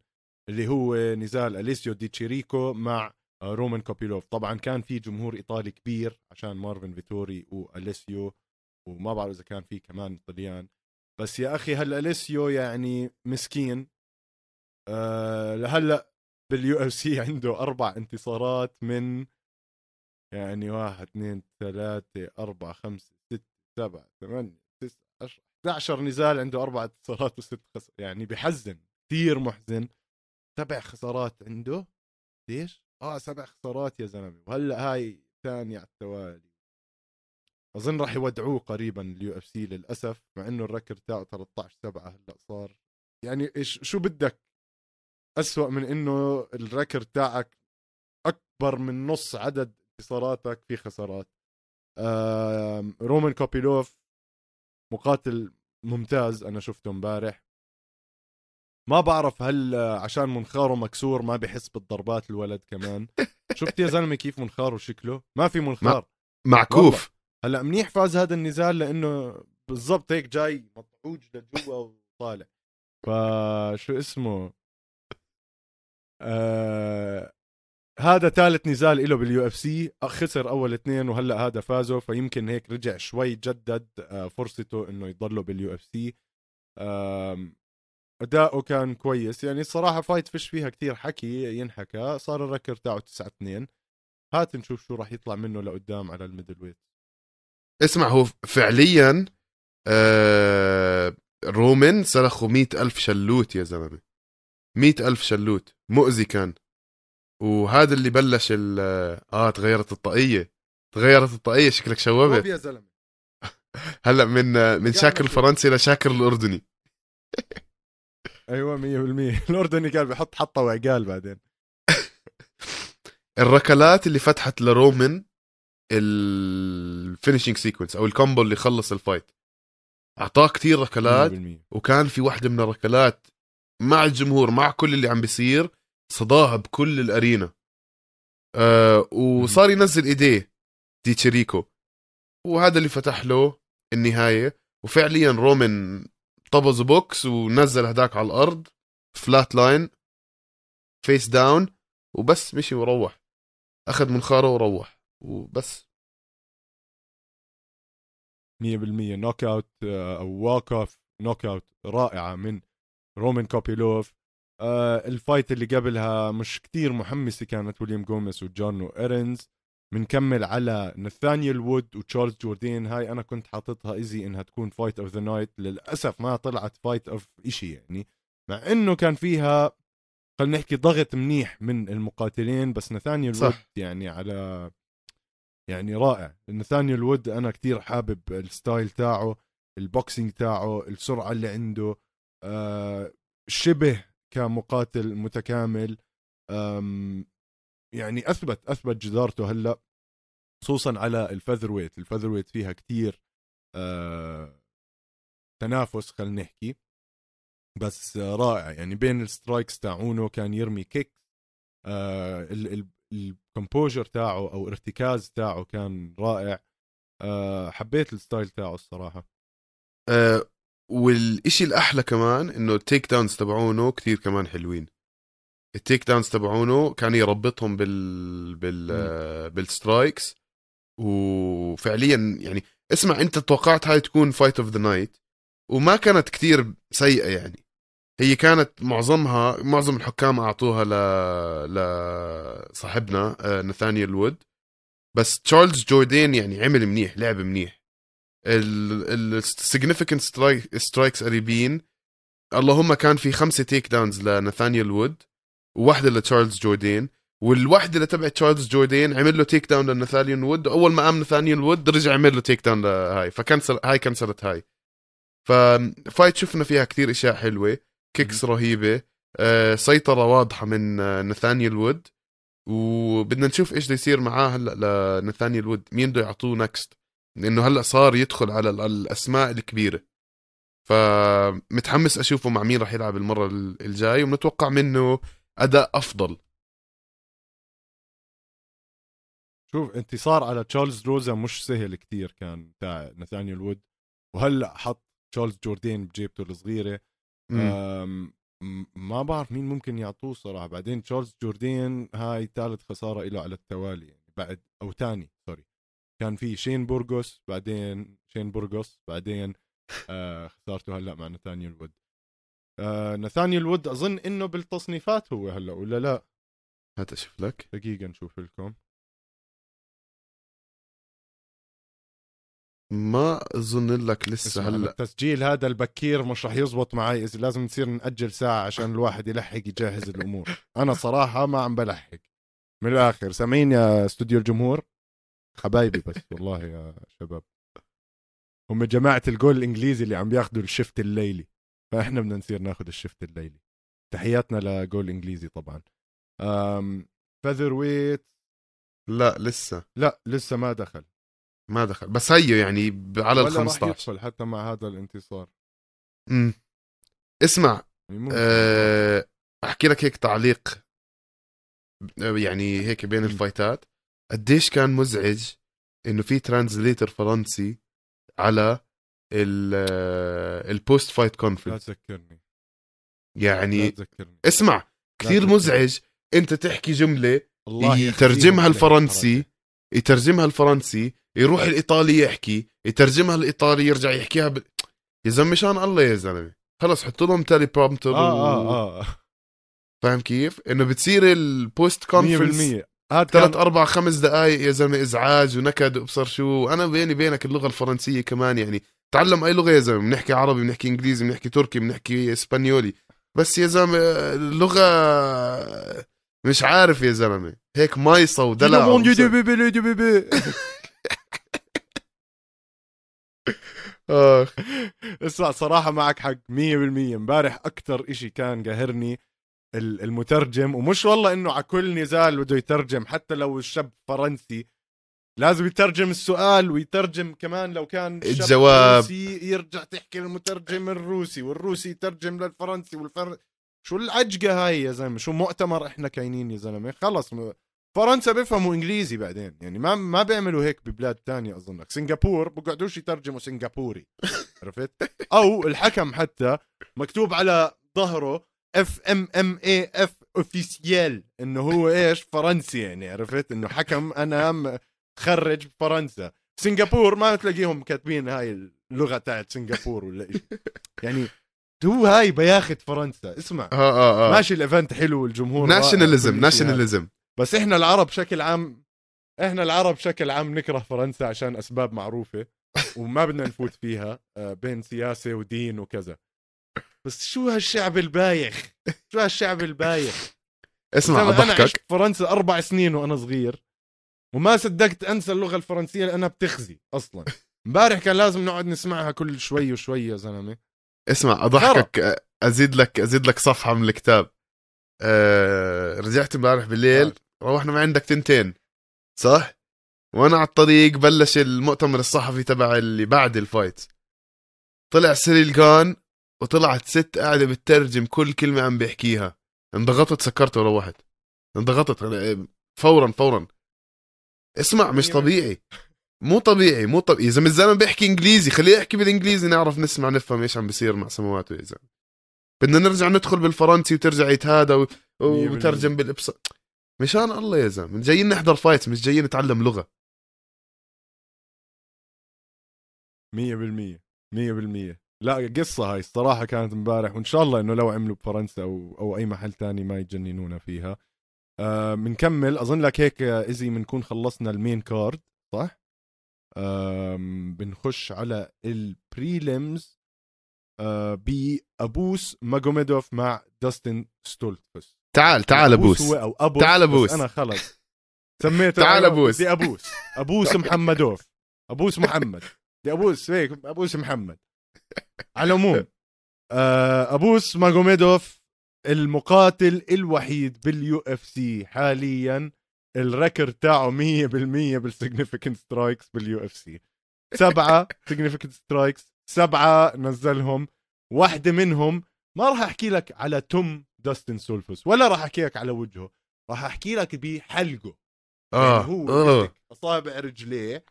اللي هو نزال أليسيو دي تشيريكو مع آه، رومان كوبيلوف. طبعا كان في جمهور إيطالي كبير عشان مارفن فيتوري وأليسيو وما بعرف إذا كان في كمان طليان. بس يا أخي هلا أليسيو يعني مسكين. أه لهلا بال UFC عنده أربع انتصارات من يعني واحد اثنين ثلاثة أربعة خمسة ستة سبعة ثمانية تسعة عشرة 11 نزال عنده أربع انتصارات وست خسارات يعني بحزن كثير محزن. سبع خسارات عنده. ليش؟ آه سبع خسارات يا زلمة. وهلأ هاي ثانية على التوالي. أظن راح يودعوه قريبا ال UFC للأسف مع إنه ال record تاعه 13 7 هلأ صار. يعني إيش شو بدك؟ أسوأ من إنه ال record تاعك أكبر من نص عدد انتصاراتك في خسارات. رومان كوبيلوف مقاتل ممتاز أنا شفته امبارح. ما بعرف هل آه، عشان منخاره مكسور ما بحس بالضربات الولد كمان. شفت يا زلمة كيف منخاره شكله ما في منخار. معكوف. هلا منيح فاز هذا النزال لأنه بالضبط هيك جاي مطعوج لجوا وطالع. فشو اسمه؟ آه هذا ثالث نزال له بال UFC. خسر أول اثنين وهلا هذا فازوا فيمكن هيك رجع شوي جدد آه فرصته إنه يضله بال UFC. أداؤه كان كويس. يعني الصراحه فايت فيش فيها كتير حكي ينحكى صار ال record تاعه 9 2 هات نشوف شو راح يطلع منه لقدام على ال middleweight. اسمع هو فعليا آه رومان سلخوا مئة ألف شلوت يا زلمة. مئة ألف شلوت. مؤذي كان. وهذا اللي بلش ال آه تغيرت الطاقية. تغيرت الطاقية شكلك شوبت. يا زلمة. هلأ من من قاعد شاكر. الفرنسي لشاكر الأردني. أيوه 100% الاردني كان بحط حطه وعقال بعدين. الركلات اللي فتحت لرومان ال finishing sequence أو ال combo اللي خلص ال fight أعطاه كتير ركلات 100% وكان في واحدة من الركلات مع الجمهور مع كل اللي عم بيصير صداها بكل ال arena. آه وصار ينزل إيديه دي تشيريكو. وهذا اللي فتح له النهاية. وفعليا رومان طبز بوكس ونزل هداك على الأرض flatline face down وبس مشي وروح. أخذ منخاره وروح وبس. 100% knockout أو walk-off knockout رائعة من رومان كوبيلوف ال fight اللي قبلها مش كتير محمسة كانت ويليام جوميز وجون وإيرنز. بنكمل على نثانيال وود وتشارلز جوردين. هاي أنا كنت حاططها easy إنها تكون fight of the night للأسف ما طلعت fight of إشي يعني. مع إنه كان فيها خلينا نحكي ضغط منيح من المقاتلين بس نثانيال. وود يعني على يعني رائع. نثانيال وود أنا كتير حابب ال style تاعه ال boxing تاعه السرعة اللي عنده آه شبه كمقاتل متكامل. يعني أثبت أثبت جدارته هلأ خصوصا على ال featherweight ال featherweight فيها كتير آه تنافس خلينا نحكي. بس آه رائع يعني بين ال strikes تاعونه كان يرمي kick آه تاعه أو ارتكاز تاعه كان رائع. آه حبيت ال style تاعه الصراحة. آه والإشي الأحلى كمان إنه ال takedowns تبعونه كثير كمان حلوين. ال takedowns تبعونه كان يربطهم بال بال بال strikes. وفعليا يعني اسمع انت توقعت هاي تكون fight of the night وما كانت كثير سيئة يعني. هي كانت معظمها معظم الحكام أعطوها ل لصاحبنا آه نثانيال وود. بس تشارلز جوردين يعني عمل منيح لعب منيح. ال significant strikes قريبين. اللهم كان في خمسة takedowns لنثانيال وود. وواحده لتشارلز جوردين والوحده اللي تبعت تشارلز جوردين عمل له takedown لنثانيال وود. أول ما قام نثانيال وود رجع عمل له takedown لهاي ف cancel هاي cancelت هاي. ف fight شفنا فيها كثير أشياء حلوة kicks رهيبة آه سيطرة واضحة من آه نثانيال وود. وبدنا نشوف إيش بده يصير معاه هلأ لنثانيال وود مين بده يعطوه next لأنه هلأ صار يدخل على الأسماء الكبيرة. فمتحمس أشوفه مع مين راح يلعب المرة الجاي ومتوقع منه أداء أفضل. شوف انتصار على تشارلز روزا مش سهل كتير كان تاع نثانيال وود. وهلأ حط تشارلز جوردين بجيبته الصغيرة. ما بعرف مين ممكن يعطوه صراحة. بعدين تشارلز جوردين هاي ثالث خسارة له على التوالي يعني بعد أو ثاني sorry. كان في شين بورغوس بعدين شين بورغوس بعدين آه خسارته هلأ مع نثانيال وود. آه نثانيال وود أظن إنه بالتصنيفات هو هلأ ولا لا؟ هات أشوف لك. دقيقة نشوف لكم. ما أظن لك لسه هلأ. التسجيل هذا البكير مش رح يزبط معي إذا لازم نصير نأجل ساعة عشان الواحد يلحق يجهز الأمور. أنا صراحة ما عم بلحق. من الآخر سامعين يا استوديو الجمهور؟ حبايبي بس والله يا شباب. هم جماعة الجول الإنجليزي اللي عم بياخذوا ال shift الليلي. فاحنا بدنا نصير ناخذ ال shift الليلي. تحياتنا لجول إنجليزي طبعا. featherweight لا لسه. لا لسه ما دخل. ما دخل. بس هيو يعني على ال 15 يدخل حتى مع هذا الانتصار. امم اسمع يعني أه أحكي لك هيك تعليق يعني هيك بين ال fightات. قديش كان مزعج إنه في translator فرنسي على ال post-fight conference لا تذكرني. يعني لا تذكرني. اسمع كثير مزعج انت تحكي جملة الله يترجمها الفرنسي يترجمها الفرنسي يروح الإيطالي يحكي يترجمها الإيطالي يرجع يحكيها ب... يا زلمة مشان الله يا زلمة. خلص حط لهم teleprompter آه. آه, آه. فاهم كيف؟ إنه بتصير ال post conference 100% هاد ثلاث أربع خمس دقائق يا زلمة إزعاج ونكد وابصر شو. وأنا بيني بينك اللغة الفرنسية كمان يعني تعلم أي لغة يا زلمة. بنحكي عربي بنحكي إنجليزي بنحكي تركي بنحكي إسبانيولي. بس يا زلمة اللغة مش عارف يا زلمة. هيك مايصه ودلع آخ. اسمع صراحة معك حق 100% امبارح أكثر إشي كان قاهرني المترجم. ومش والله إنه على كل نزال بده يترجم. حتى لو الشاب فرنسي لازم يترجم السؤال ويترجم كمان لو كان الجواب. يرجع تحكي للمترجم الروسي والروسي يترجم للفرنسي والفر شو العجقة هاي يا زلمة؟ شو مؤتمر إحنا كاينين يا زلمة؟ خلص فرنسا بيفهموا إنجليزي بعدين يعني ما ما بيعملوا هيك ببلاد تانية أظنك. سنغافور بقعدوش يترجموا سنغافوري. عرفت؟ أو الحكم حتى مكتوب على ظهره اف ام ام اي اف اوفيسيال إنه هو إيش؟ فرنسي يعني عرفت؟ إنه حكم أنا خرج فرنسا. سنغافور ما تلاقيهم كاتبين هاي اللغة تاعت سنغافور ولا شيء يعني هو هاي بياخد فرنسا. اسمع. آه آه آه. ماشي ال event حلو والجمهور nationalism هاي. nationalism بس إحنا العرب بشكل عام إحنا العرب بشكل عام نكره فرنسا عشان أسباب معروفة وما بدنا نفوت فيها آه، بين سياسة ودين وكذا. بس شو هالشعب البايخ؟ شو هالشعب البايخ؟ اسمع زلمة أنا أضحكك. عشت فرنسا أربع سنين وأنا صغير. وما صدقت أنسى اللغة الفرنسية لأنها بتخزي أصلا. امبارح كان لازم نقعد نسمعها كل شوي وشوي يا زلمة. اسمع أضحكك أزيد لك أزيد لك صفحة من الكتاب. آه رجعت امبارح بالليل روحنا ما عندك تنتين صح؟ وأنا على الطريق بلش المؤتمر الصحفي تبع اللي بعد ال fight. طلع سيريل جان وطلعت ست قاعدة بتترجم كل كلمة عم بيحكيها. انضغطت سكرت وروحت انضغطت فورا فورا. اسمع مش طبيعي. مو طبيعي مو طبيعي إذا الزلمه بيحكي إنجليزي خليه يحكي بالإنجليزي نعرف نسمع نفهم إيش عم بيصير مع سمواته يا زلمه بدنا نرجع ندخل بالفرنسي وترجع يتهادى و... وترجم بالابصار مشان الله يا زلمة. جايين نحضر فايت مش جايين نتعلم لغة. مية بالمية مية بالمية. لا قصة هاي الصراحة كانت امبارح وإن شاء الله إنه لو عملوا بفرنسا أو, أو أي محل تاني ما يجننونا فيها. آه بنكمل أظن لك هيك آه، إزي بنكون خلصنا ال main card صح؟ بنخش على ال prelims آه بأبوس ماجوميدوف مع داستن ستولتفس. تعال تعال أبوس هو أو أبوس تعال بس أبوس. أنا خلص. سميته تعال أنا أبوس. بدي أبوس. أبوس محمدوف. أبوس محمد. بدي أبوس هيك أبوس محمد. على العموم آه، أبوس ماجوميدوف المقاتل الوحيد بال UFC حاليا. ال record تاعه 100% بال significant strikes بال UFC. سبعة significant strikes سبعة نزلهم. واحدة منهم ما راح أحكي لك على تم داستن سولفوس ولا راح أحكي لك على وجهه راح أحكي لك بحلقه. آه يعني هو مسك أصابع رجليه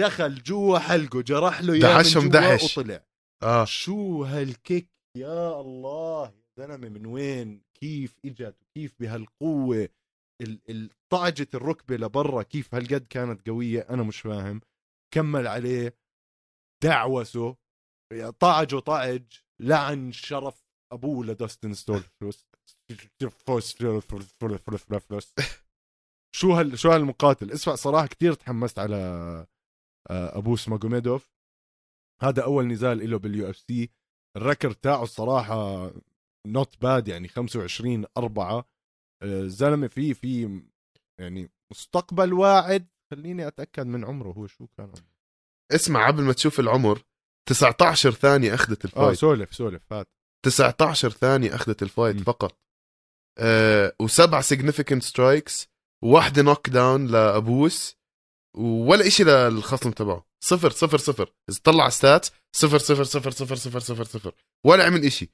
دخل جوا حلقه جرح له إياه دحشهم دحش. وطلع. آه. شو هالكيك يا الله! يا زلمه من وين؟ كيف إجت؟ كيف بهالقوة ال- ال- طعجت الركبة لبرا؟ كيف هالقد كانت قوية؟ أنا مش فاهم. كمل عليه. دعوسه طعجه طعج لعن شرف أبوه لداستن ستولفلوس شو هال شو هالمقاتل؟ اسمع صراحة كتير تحمست على آه، ابوس ماجوميدوف هذا أول نزال له بال UFC. ال record تاعه الصراحه not bad يعني 25 4 الزلمه فيه في يعني مستقبل واعد. خليني أتأكد من عمره هو شو كان عمره. اسمع قبل ما تشوف العمر 19 ثانية أخذت آه ال fight. سولف سولف هات 19 ثانية أخذت ال fight م. فقط. آه وسبع significant strikes وواحده knockdown لأبوس ولا إشي للخصم تبعه. صفر صفر صفر. إذا طلع stats صفر صفر صفر صفر صفر صفر صفر. ولا عمل إشي.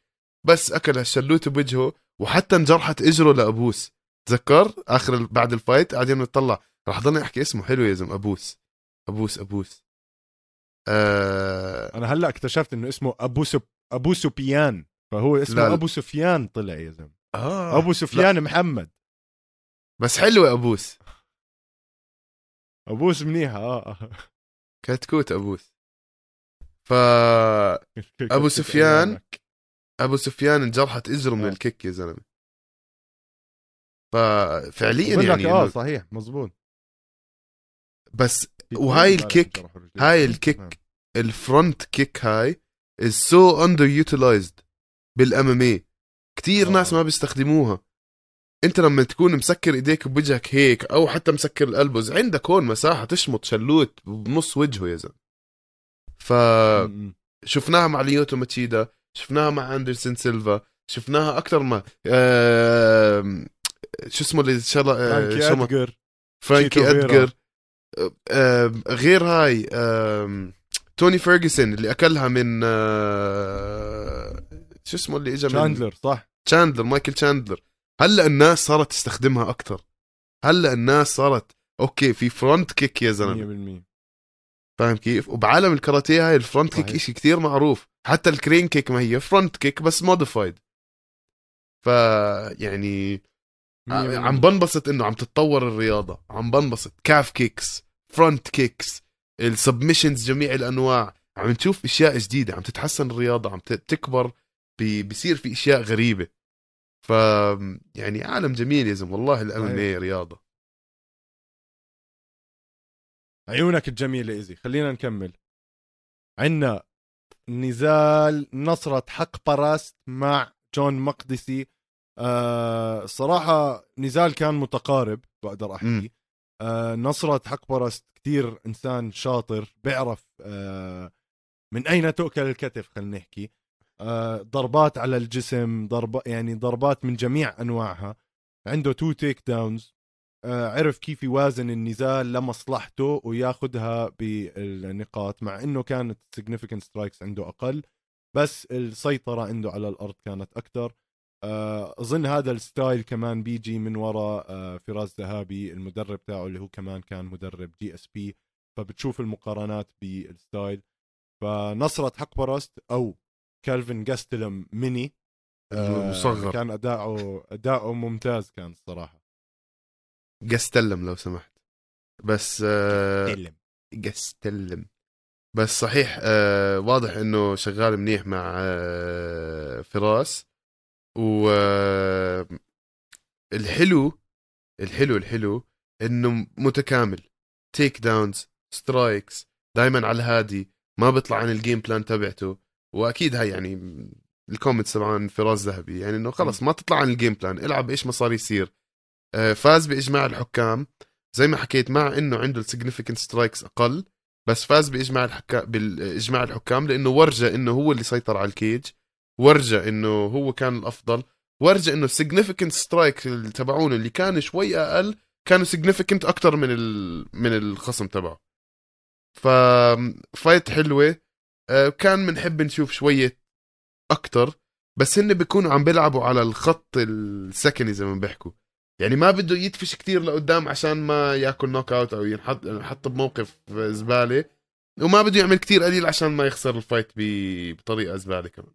بس أكل هالشلوت بوجهه وحتى انجرحت إجره لأبوس. تذكر؟ آخر بعد ال fight قاعدين نطلع. راح ضلني أحكي اسمه. حلو يا زلمة. أبوس. أبوس أبوس. آه. أنا هلأ اكتشفت إنه اسمه أبو سب... أبو سفيان فهو اسمه لا، لا. أبو سفيان طلع يا زلمة. آه. أبو سفيان محمد. بس حلوة أبوس. أبوس منيحه آه. كتكوت أبوس. ف أبو سفيان أبو سفيان انجرحت إجره من آه. ال kick يا زلمة ففعليا يعني آه صحيح مزبوط بس وهاي ال kick-. هاي ال kick نعم. ال front kick هاي is so underutilized بال MMA كثير آه. ناس ما بيستخدموها أنت لما تكون مسكر إيديك بوجهك هيك أو حتى مسكر ال elbows عندك هون مساحة تشمط شلوت بنص وجهه يا زلمة فشفناها م- م. مع ليوتو ماتشيدا شفناها مع أندرسون سيلفا شفناها أكثر ما آم، شو اسمه اللي فرانكي آه، ما- ادجر فرانكي. ادجر آم، غير هاي آم، توني فيرجسون اللي أكلها من آه، شو اسمه اللي اجى من شاندلر صح. تشاندلر مايكل تشاندلر. هلأ الناس صارت تستخدمها أكثر. هلأ الناس صارت okay في front kick يا زلمة. 100% فاهم كيف؟ وبعالم الكاراتيه هاي ال front kick. إشي كتير معروف. حتى ال crane kick ما هي front kick بس modified ف يعني 100%. عم بنبسط إنه عم تتطور الرياضة. عم بنبسط. calf kicks front kicks ال submissions جميع الأنواع. عم نشوف أشياء جديدة. عم تتحسن الرياضة. عم تكبر. بي- بيصير في أشياء غريبة. ف يعني عالم جميل يا زلمة. والله ال MMA صحيح. رياضة. عيونك الجميلة إيزي خلينا نكمل. عنا نزال نصرة حق براست مع جون مقدسي. آه صراحة نزال كان متقارب بقدر. أحكي. آه نصرة حق براست كتير إنسان شاطر بيعرف آه من أين تؤكل الكتف خلينا نحكي. آه ضربات على الجسم ضرب يعني ضربات من جميع أنواعها. عنده two takedowns عرف كيف يوازن النزال لمصلحته وياخذها بالنقاط مع إنه كانت significant strikes عنده أقل بس السيطرة عنده على الأرض كانت أكثر أظن هذا ال style كمان بيجي من وراء آه، فراس ذهابي المدرب تاعه اللي هو كمان كان مدرب GSP فبتشوف المقارنات بال style. فنصرة حق برست أو كالفن جاستلم ميني آه، المصغر. كان أداؤه أداؤه ممتاز كان الصراحة. قستلم لو سمحت. بس آه تلم قستلم بس صحيح آه واضح إنه شغال منيح مع آه فراس. و الحلو الحلو الحلو إنه متكامل. takedowns strikes دائما على الهادي. ما بيطلع عن ال game plan تبعته. وأكيد هاي يعني ال comments تبعون فراس ذهابي. يعني إنه خلص ما تطلع عن ال game plan العب إيش ما صار يصير. فاز بإجماع الحكام. زي ما حكيت مع إنه عنده ال significant strikes أقل بس فاز بإجماع الحكام باجماع الحكام لأنه ورجى إنه هو اللي سيطر على ال cage ورجى إنه هو كان الأفضل ورجى إنه ال significant strike تبعونه اللي كان شوي أقل كانوا significant أكثر من ال... من الخصم تبعه. ف fight حلوة. آه، كان بنحب نشوف شوية أكثر بس هن بيكونوا عم بيلعبوا على الخط السكني زي ما بيحكوا. يعني ما بده يدفش كتير لقدام عشان ما ياكل knockout أو ينحط ينحط بموقف زبالة. وما بده يعمل كتير قليل عشان ما يخسر ال fight بطريقة زبالة كمان.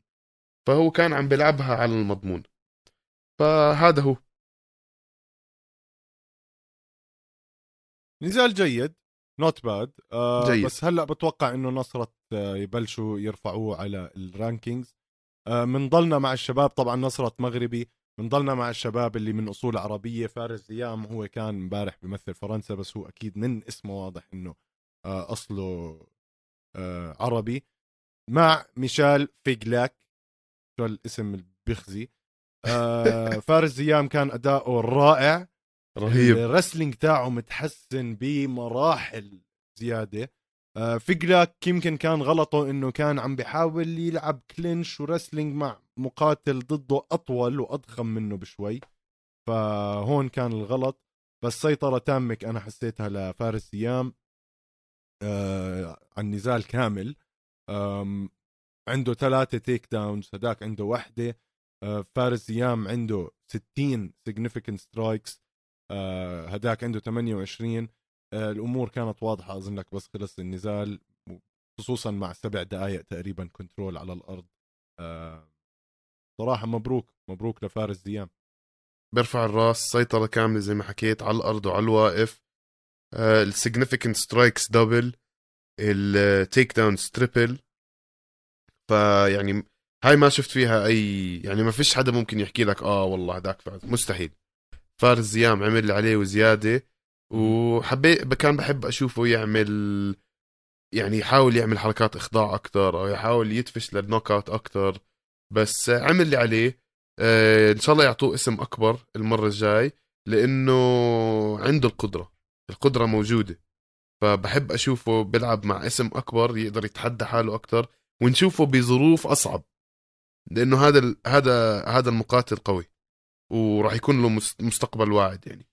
فهو كان عم بيلعبها على المضمون. فهذا هو. نزال جيد. Not bad آه جيد. بس هلأ بتوقع إنه نصرة آه يبلشوا يرفعوه على ال rankings آه منضلنا مع الشباب طبعا نصرة مغربي. منضلنا مع الشباب اللي من أصول عربية. فارس زيام هو كان امبارح بيمثل فرنسا بس هو أكيد من اسمه واضح إنه آه أصله آه عربي. مع ميشال فيجلاك شو الاسم البخزي. آه فارس زيام كان أداؤه رائع. رهيب. ال wrestling تاعه متحسن بمراحل زيادة. آه، فيجلاك يمكن كان غلطه إنه كان عم بيحاول يلعب clinch و wrestling مع مقاتل ضده أطول وأضخم منه بشوي. فهون كان الغلط. بس سيطرة تامة أنا حسيتها لفارس زيام آه عن نزال كامل. عنده ثلاثة takedowns هداك عنده وحدة. آه فارس زيام عنده 60 significant strikes هداك عنده 28 آه الأمور كانت واضحة اظن لك بس خلص النزال خصوصا مع سبع دقائق تقريبا control على الأرض. آه صراحة مبروك مبروك لفارس زيام. بيرفع الراس سيطرة كاملة زي ما حكيت على الأرض وعلى الواقف. ال significant strikes double ال takedown triple فيعني هاي ما شفت فيها أي يعني ما فيش حدا ممكن يحكي لك آه والله هداك فاز مستحيل. فارس زيام عمل اللي عليه وزيادة. وحبيت كان بحب أشوفه يعمل يعني يحاول يعمل حركات إخضاع أكتر أو يحاول يدفش لل knockout أكتر بس عمل اللي عليه. آه، إن شاء الله يعطوه اسم أكبر المرة الجاي لأنه عنده القدرة. القدرة موجودة. فبحب أشوفه بيلعب مع اسم أكبر يقدر يتحدى حاله أكتر ونشوفه بظروف أصعب. لأنه هذا هذا هذا المقاتل قوي وراح يكون له مس- مستقبل واعد يعني.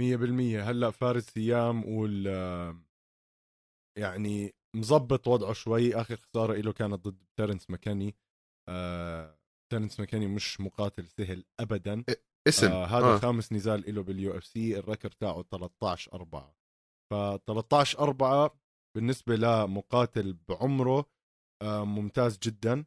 مية بالمية. هلأ فارس زيام وال يعني مظبط وضعه شوي. اخر خسارة له كانت ضد تيرنس مكيني آه تيرنس مكيني مش مقاتل سهل ابدا. اسم. آه هذا آه. خامس نزال له بال UFC ال record تاعه 13 4 ف 13 4 بالنسبة لمقاتل بعمره آه ممتاز جدا.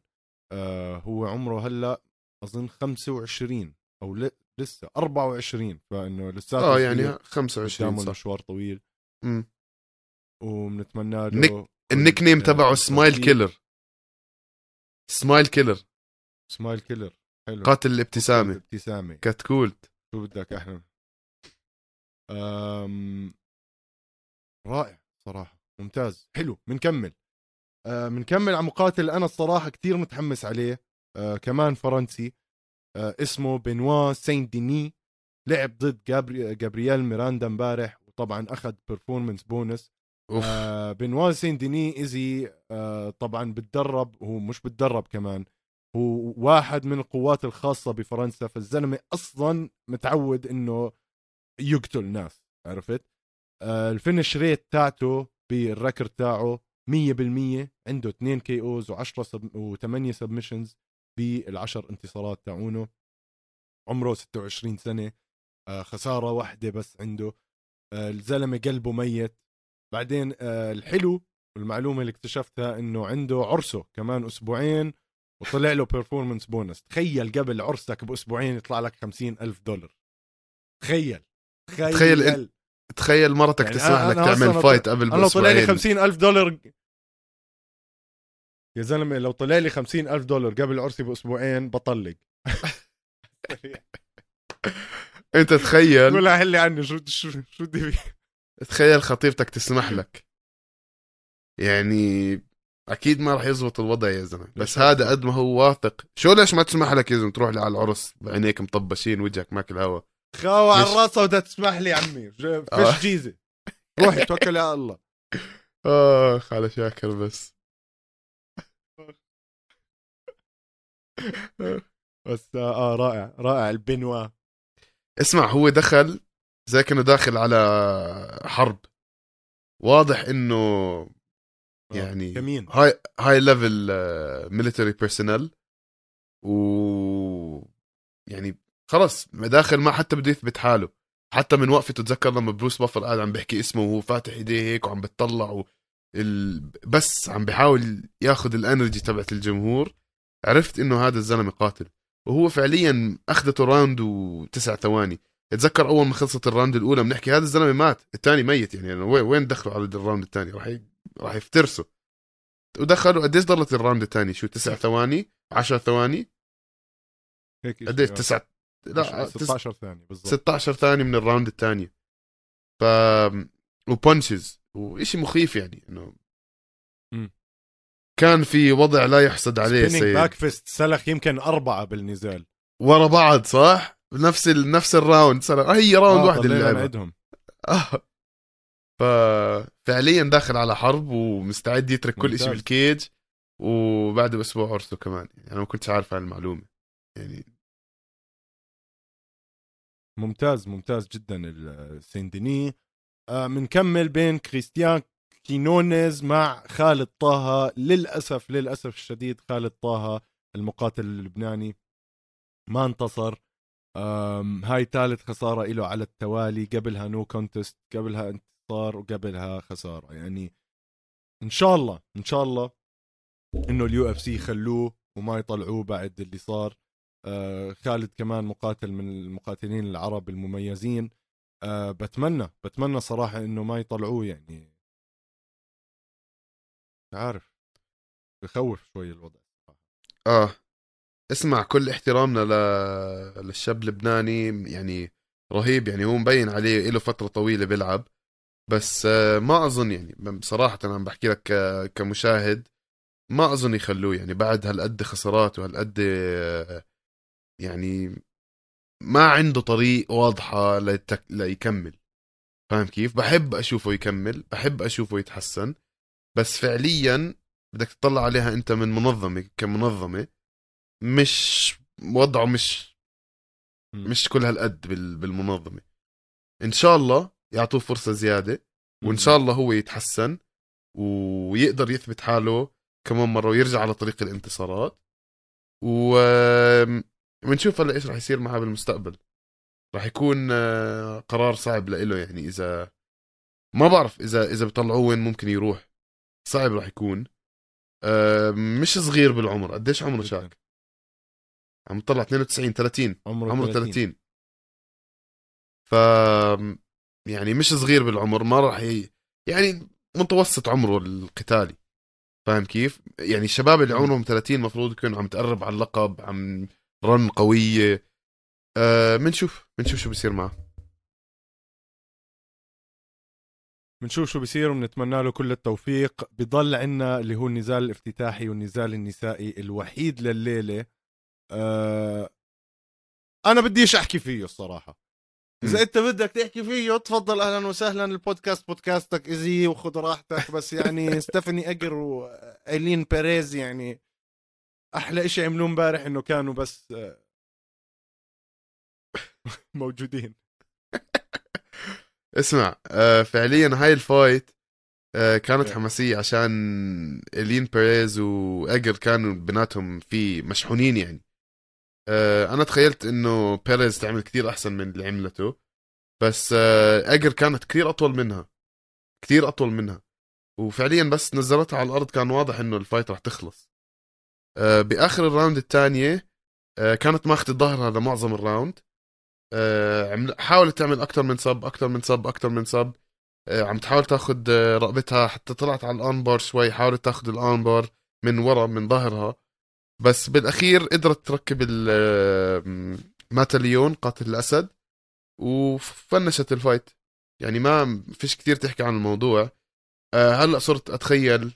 آه هو عمره هلأ أظن 25 أو لسه 24 فإنه لسه آه يعني 25 صح. مشوار طويل. امم وبنتمنى له نك... ال nickname تبعه Smile Killer Smile Killer Smile Killer حلو. قاتل الابتسامة. الابتسامة. كتكولت شو بدك إحنا أم... رائع صراحة. ممتاز. حلو. بنكمل بنكمل على مقاتل أنا الصراحة كثير متحمس عليه. أه كمان فرنسي. أه اسمه بنوا سين ديني لعب ضد جابري... جابرييل ميراندا امبارح وطبعا أخذ performance bonus آه بنوا سين ديني easy آه طبعا بتدرب هو مش بتدرب كمان هو واحد من القوات الخاصة بفرنسا فالزلمة أصلا متعود إنه يقتل ناس عرفت؟ آه ال finish rate تاعته بال record تاعه 100% عنده 2 KOs و10 sub و8 submissions بالعشر انتصارات تاعونه. عمره 26 سنة. آه خسارة واحدة بس عنده. آه الزلمة قلبه ميت. بعدين آه الحلو والمعلومة اللي اكتشفتها إنه عنده عرسه كمان أسبوعين وطلع له performance bonus تخيل قبل عرسك بأسبوعين يطلع لك خمسين ألف دولار. تخيل. تخيل تخيل, تخيل مرتك يعني تسمح لك تعمل فايت قبل أنا لو طلع لي خمسين ألف دولار يا زلمة لو طلع لي خمسين ألف دولار قبل عرسي بأسبوعين بطلق. انت تخيل. قول حلي عني شو شو شو بدي تخيل خطيبتك تسمح لك. يعني أكيد ما راح يزبط الوضع يا زلمة. بس هذا قد ما هو واثق. شو ليش ما تسمح لك يا زلمة؟ تروح لي على العرس بعينيك مطبشين وجهك ماكل هوا. خاوة على الراس وده تسمح لي عمي. فيش آه. جيزة. روحي توكل على الله. اخ على شاكر بس. بس آه رائع رائع البنوا اسمع هو دخل زي كأنه داخل على حرب. واضح إنه آه، يعني هاي هاي ليفل ميليتري بيرسونال و يعني خلص داخل ما حتى بده يثبت حاله. حتى من وقفه تتذكر لما بروس بافر قاعد عم بيحكي اسمه وهو فاتح إيديه هيك وعم بتطلع و... ال... بس عم بيحاول ياخذ ال energy تبعت الجمهور. عرفت إنه هذا الزلمة قاتل. وهو فعليا أخذته round وتسع ثواني. اتذكر أول ما خلصت ال round الأولى بنحكي هذا الزلمة مات الثاني ميت يعني. وين دخلوا على ال round الثاني؟ راح ي... راح يفترسوا. ودخلوا قديش ضلت الراوند الثاني؟ شو تسع ثواني؟ 10 ثواني؟ هيك قديش تسع؟ لا 16 ثانية بالضبط. 16 ثانية من الراوند الثاني. ف وبونشز. وشيء مخيف يعني إنه كان في وضع لا يحسد عليه سيد. باك فيست سلخ يمكن أربعة بالنزال ورا بعض صح؟ نفس ال... نفس الراوند سلخ. هي راوند آه واحدة اللي عندهم آه. ففعليا داخل على حرب ومستعد يترك كل شيء بال cage وبعد باسبوع عرسه كمان. يعني أنا ما كنتش عارف هاي المعلومة. يعني ممتاز ممتاز جدا السينديني بنكمل آه بين كريستيان كينونيز مع خالد طه للاسف للأسف الشديد خالد طه المقاتل اللبناني ما انتصر. هاي ثالث خسارة له على التوالي. قبلها no contest قبلها انتصار وقبلها خسارة. يعني إن شاء الله إن شاء الله إنه ال UFC يخلوه وما يطلعوه بعد اللي صار. آه خالد كمان مقاتل من المقاتلين العرب المميزين. آه بتمنى بتمنى صراحة إنه ما يطلعوه يعني. عارف بخوف شوي الوضع آه. اسمع كل احترامنا ل... للشاب اللبناني يعني رهيب يعني هو مبين عليه له فترة طويلة بيلعب. بس آه، ما أظن يعني بصراحه أنا عم بحكي لك كمشاهد ما أظن يخلوه يعني بعد هالقد خسارات وهالقد يعني ما عنده طريق واضحة لتك... ليكمل. فاهم كيف؟ بحب أشوفه يكمل بحب أشوفه يتحسن. بس فعليا بدك تطلع عليها أنت من منظمة كمنظمة مش وضعه مش مش كل هالقد بالمنظمة. إن شاء الله يعطوه فرصة زيادة وإن شاء الله هو يتحسن ويقدر يثبت حاله كمان مرة ويرجع على طريق الانتصارات. و بنشوف هلأ إيش راح يصير معاه بالمستقبل. راح يكون آه، قرار صعب لإله يعني إذا ما بعرف إذا إذا بيطلعوه وين ممكن يروح. صعب راح يكون. آه، مش صغير بالعمر. قديش عمره شاك؟ عم طلع 92 30 عمره, عمره 30 30 ف يعني مش صغير بالعمر ما راح ي... يعني متوسط عمره القتالي فاهم كيف؟ يعني الشباب اللي. عمرهم 30 المفروض يكونوا عم تقرب على اللقب عم رن قوية. آه بنشوف بنشوف شو بصير معه. بنشوف شو بيصير وبنتمنى له كل التوفيق. بضل عنا اللي هو النزال الافتتاحي والنزال النسائي الوحيد لليلة. آه أنا بديش أحكي فيه الصراحة. إذا. أنت بدك تحكي فيه تفضل. أهلا وسهلا البودكاست بودكاستك إزي وخذ راحتك. بس يعني ستيفاني أجر وإيلين بيريز يعني أحلى إشي عملوه امبارح إنه كانوا بس آه، موجودين. اسمع آه فعليا هاي ال fight آه كانت إيه. حماسية عشان إلين بيريز وأجر كانوا بيناتهم في مشحونين يعني. آه أنا تخيلت إنه بيريز تعمل كتير أحسن من اللي عملته بس آه أجر كانت كتير أطول منها كتير أطول منها. وفعليا بس نزلتها على الأرض كان واضح إنه ال fight راح تخلص. آه بآخر ال round الثانية آه كانت ماخذة ظهرها لمعظم ال round. حاولت تعمل أكتر من sub أكتر من sub أكتر من sub آه، عم تحاول تاخذ آه، رقبتها حتى طلعت على ال armbar شوي حاولت تاخذ ال armbar من ورا من ظهرها. بس بالأخير قدرت تركب ال- آه، mata león قاتل الأسد وفنشت ال fight يعني ما فيش كتير تحكي عن الموضوع. آه، هلأ صرت أتخيل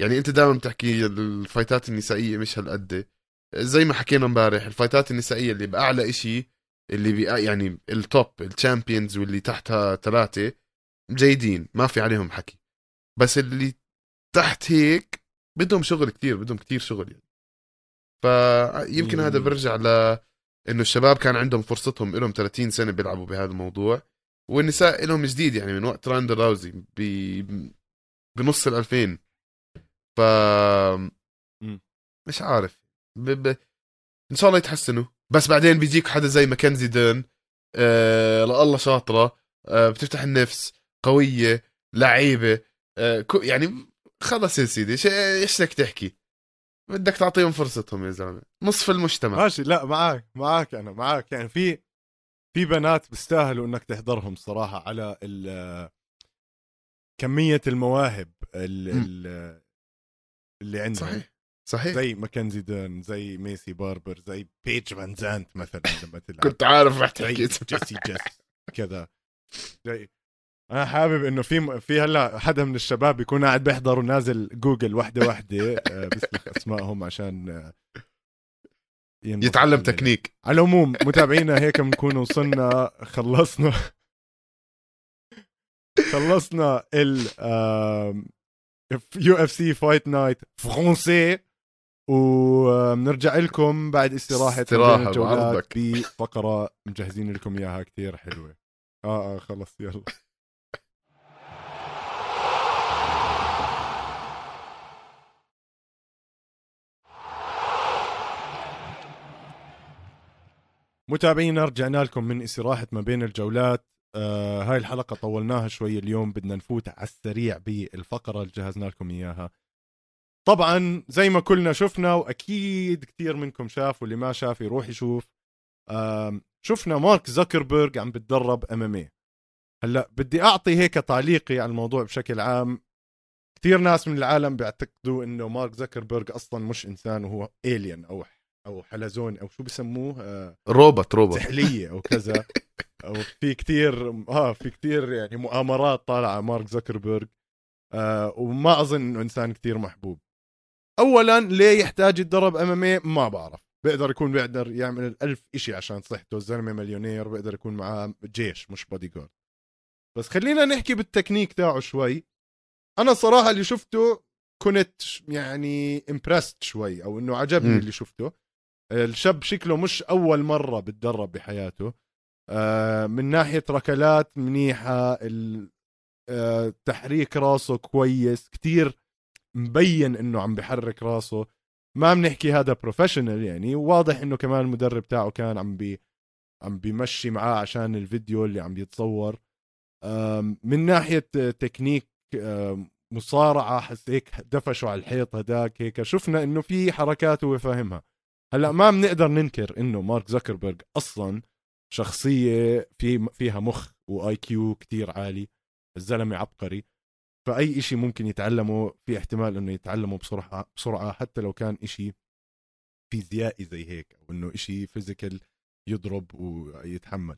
يعني أنت دائما بتحكي الفايتات النسائية مش هالقد. زي ما حكينا امبارح الفايتات النسائية اللي بأعلى إشي اللي بي يعني ال top ال champions واللي تحتها ثلاثة جيدين ما في عليهم حكي. بس اللي تحت هيك بدهم شغل كتير بدهم كتير شغل يعني. فيمكن هذا. برجع ل إنه الشباب كان عندهم فرصتهم لهم 30 سنة بيلعبوا بهذا الموضوع والنساء لهم جديد يعني من وقت راندر راوزي ب... بنص ال 2000 ف. مش عارف. ب... ب... إن شاء الله يتحسنوا. بس بعدين بيجيك حدا زي ماكنزي دين آه... الله شاطرة آه... بتفتح النفس قوية لعيبة آه... يعني خلص يا سيدي إيش بدك تحكي؟ بدك تعطيهم فرصتهم يا زلمة. نصف المجتمع. ماشي لا معك معك أنا معك يعني في في بنات بيستاهلوا إنك تحضرهم صراحة على ال كمية المواهب ال- مم. ال- اللي عندهم. صحيح. صحيح. زي ماكنزي ديرن زي مايسي باربر زي بيج فان زانت مثلا لما تلعب. كنت عارف رح تحكي. جيسي جيس كذا. زي أنا حابب إنه في في هلأ حدا من الشباب يكون قاعد بيحضر ونازل جوجل وحدة وحدة آه، بيسلخ أسمائهم عشان آه، يتعلم. تكنيك. على العموم متابعينا هيك بنكون وصلنا خلصنا. خلصنا ال UFC Fight Night فرونسي وبنرجع لكم بعد استراحة استراحة. بفقرة مجهزين لكم إياها كتير حلوة. آه آه خلص يلا. متابعينا رجعنا لكم من استراحة ما بين الجولات. آه هاي الحلقة طولناها شوي اليوم بدنا نفوت على السريع بالفقرة اللي جهزنا لكم إياها. طبعا زي ما كلنا شفنا وأكيد كتير منكم شاف واللي ما شاف يروح يشوف. شفنا مارك زكربرج عم بتدرب إم إم هلأ بدي أعطي هيك تعليقي على الموضوع بشكل عام. كثير ناس من العالم بيعتقدوا إنه مارك زكربرج أصلا مش إنسان وهو الين أو أو حلزون أو شو بسموه آه روبوت روبوت. سحلية أو كذا. أو في كتير آه في كتير يعني مؤامرات طالعة مارك زكربرج آه وما أظن إنه إنسان كتير محبوب. اولا ليه يحتاج يتدرب MMA ما بعرف. بيقدر يكون بيقدر يعمل الألف إشي عشان صحته الزلمة مليونير بيقدر يكون معاه جيش مش بودي جارد. بس خلينا نحكي بالتكنيك تاعه شوي. أنا صراحة اللي شفته كنت يعني impressed شوي أو إنه عجبني. اللي شفته. الشاب شكله مش أول مرة بتدرب بحياته. آه، من ناحية ركلات منيحة ال- آه، تحريك راسه كويس كتير مبين إنه عم بحرك راسه. ما بنحكي هذا professional يعني واضح إنه كمان المدرب تاعه كان عم بي عم بيمشي معاه عشان الفيديو اللي عم يتصور من ناحية تكنيك مصارعة حس هيك دفشوا على الحيط هداك هيك شفنا إنه في حركات هو فاهمها. هلأ ما بنقدر ننكر إنه مارك زكربرج أصلا شخصية في فيها مخ و IQ كثير عالي الزلمة عبقري. فأي إشي ممكن يتعلمه في احتمال إنه يتعلمه بسرعة بسرعة حتى لو كان إشي فيزيائي زي هيك أو إنه إشي physical يضرب ويتحمل.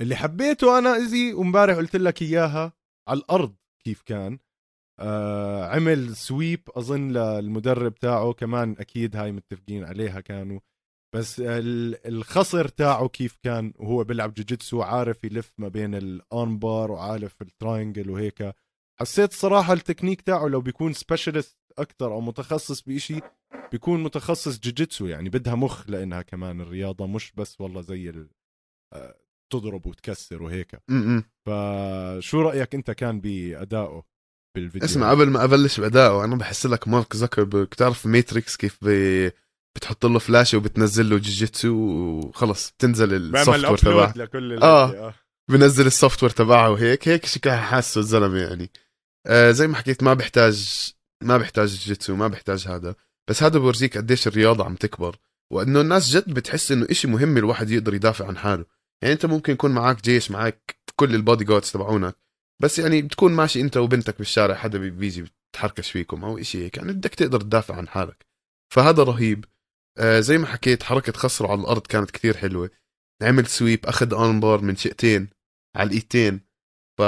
اللي حبيته أنا إزي ومبارح قلت لك إياها على الأرض كيف كان آه عمل sweep أظن للمدرب تاعه كمان أكيد هاي متفقين عليها كانوا. بس الخصر تاعه كيف كان وهو بيلعب جوجيتسو عارف يلف ما بين ال armbar وعارف ال triangle وهيك. حسيت صراحة التكنيك تاعه لو بيكون specialist أكثر أو متخصص بشيء بيكون متخصص جوجيتسو يعني بدها مخ لإنها كمان الرياضة مش بس والله زي آه، تضرب وتكسر وهيك. فشو رأيك أنت كان بادائه بالفيديو؟ اسمع قبل ما أبلش بادائه أنا بحس لك مارك زكربرج بتعرف ماتريكس كيف بي بتحط له فلاشه وبتنزل له جوجيتسو وخلص بتنزل ال software تبعه. لكل آه, آه. بنزل ال software تبعه وهيك هيك شكلها حاسه الزلمة يعني. آه زي ما حكيت ما بيحتاج ما بيحتاج جوجيتسو ما بيحتاج هذا. بس هذا بورجيك قديش الرياضة عم تكبر وإنه الناس جد بتحس إنه إشي مهم الواحد يقدر يدافع عن حاله. يعني أنت ممكن يكون معك جيش معك كل ال bodyguards تبعونك بس يعني بتكون ماشي أنت وبنتك بالشارع حدا بيجي بتحركش فيكم أو إشي هيك. يعني بدك تقدر تدافع عن حالك. فهذا رهيب. آه زي ما حكيت حركة خصره على الأرض كانت كثير حلوة. عمل sweep أخذ armbar من شقتين على الايتين ف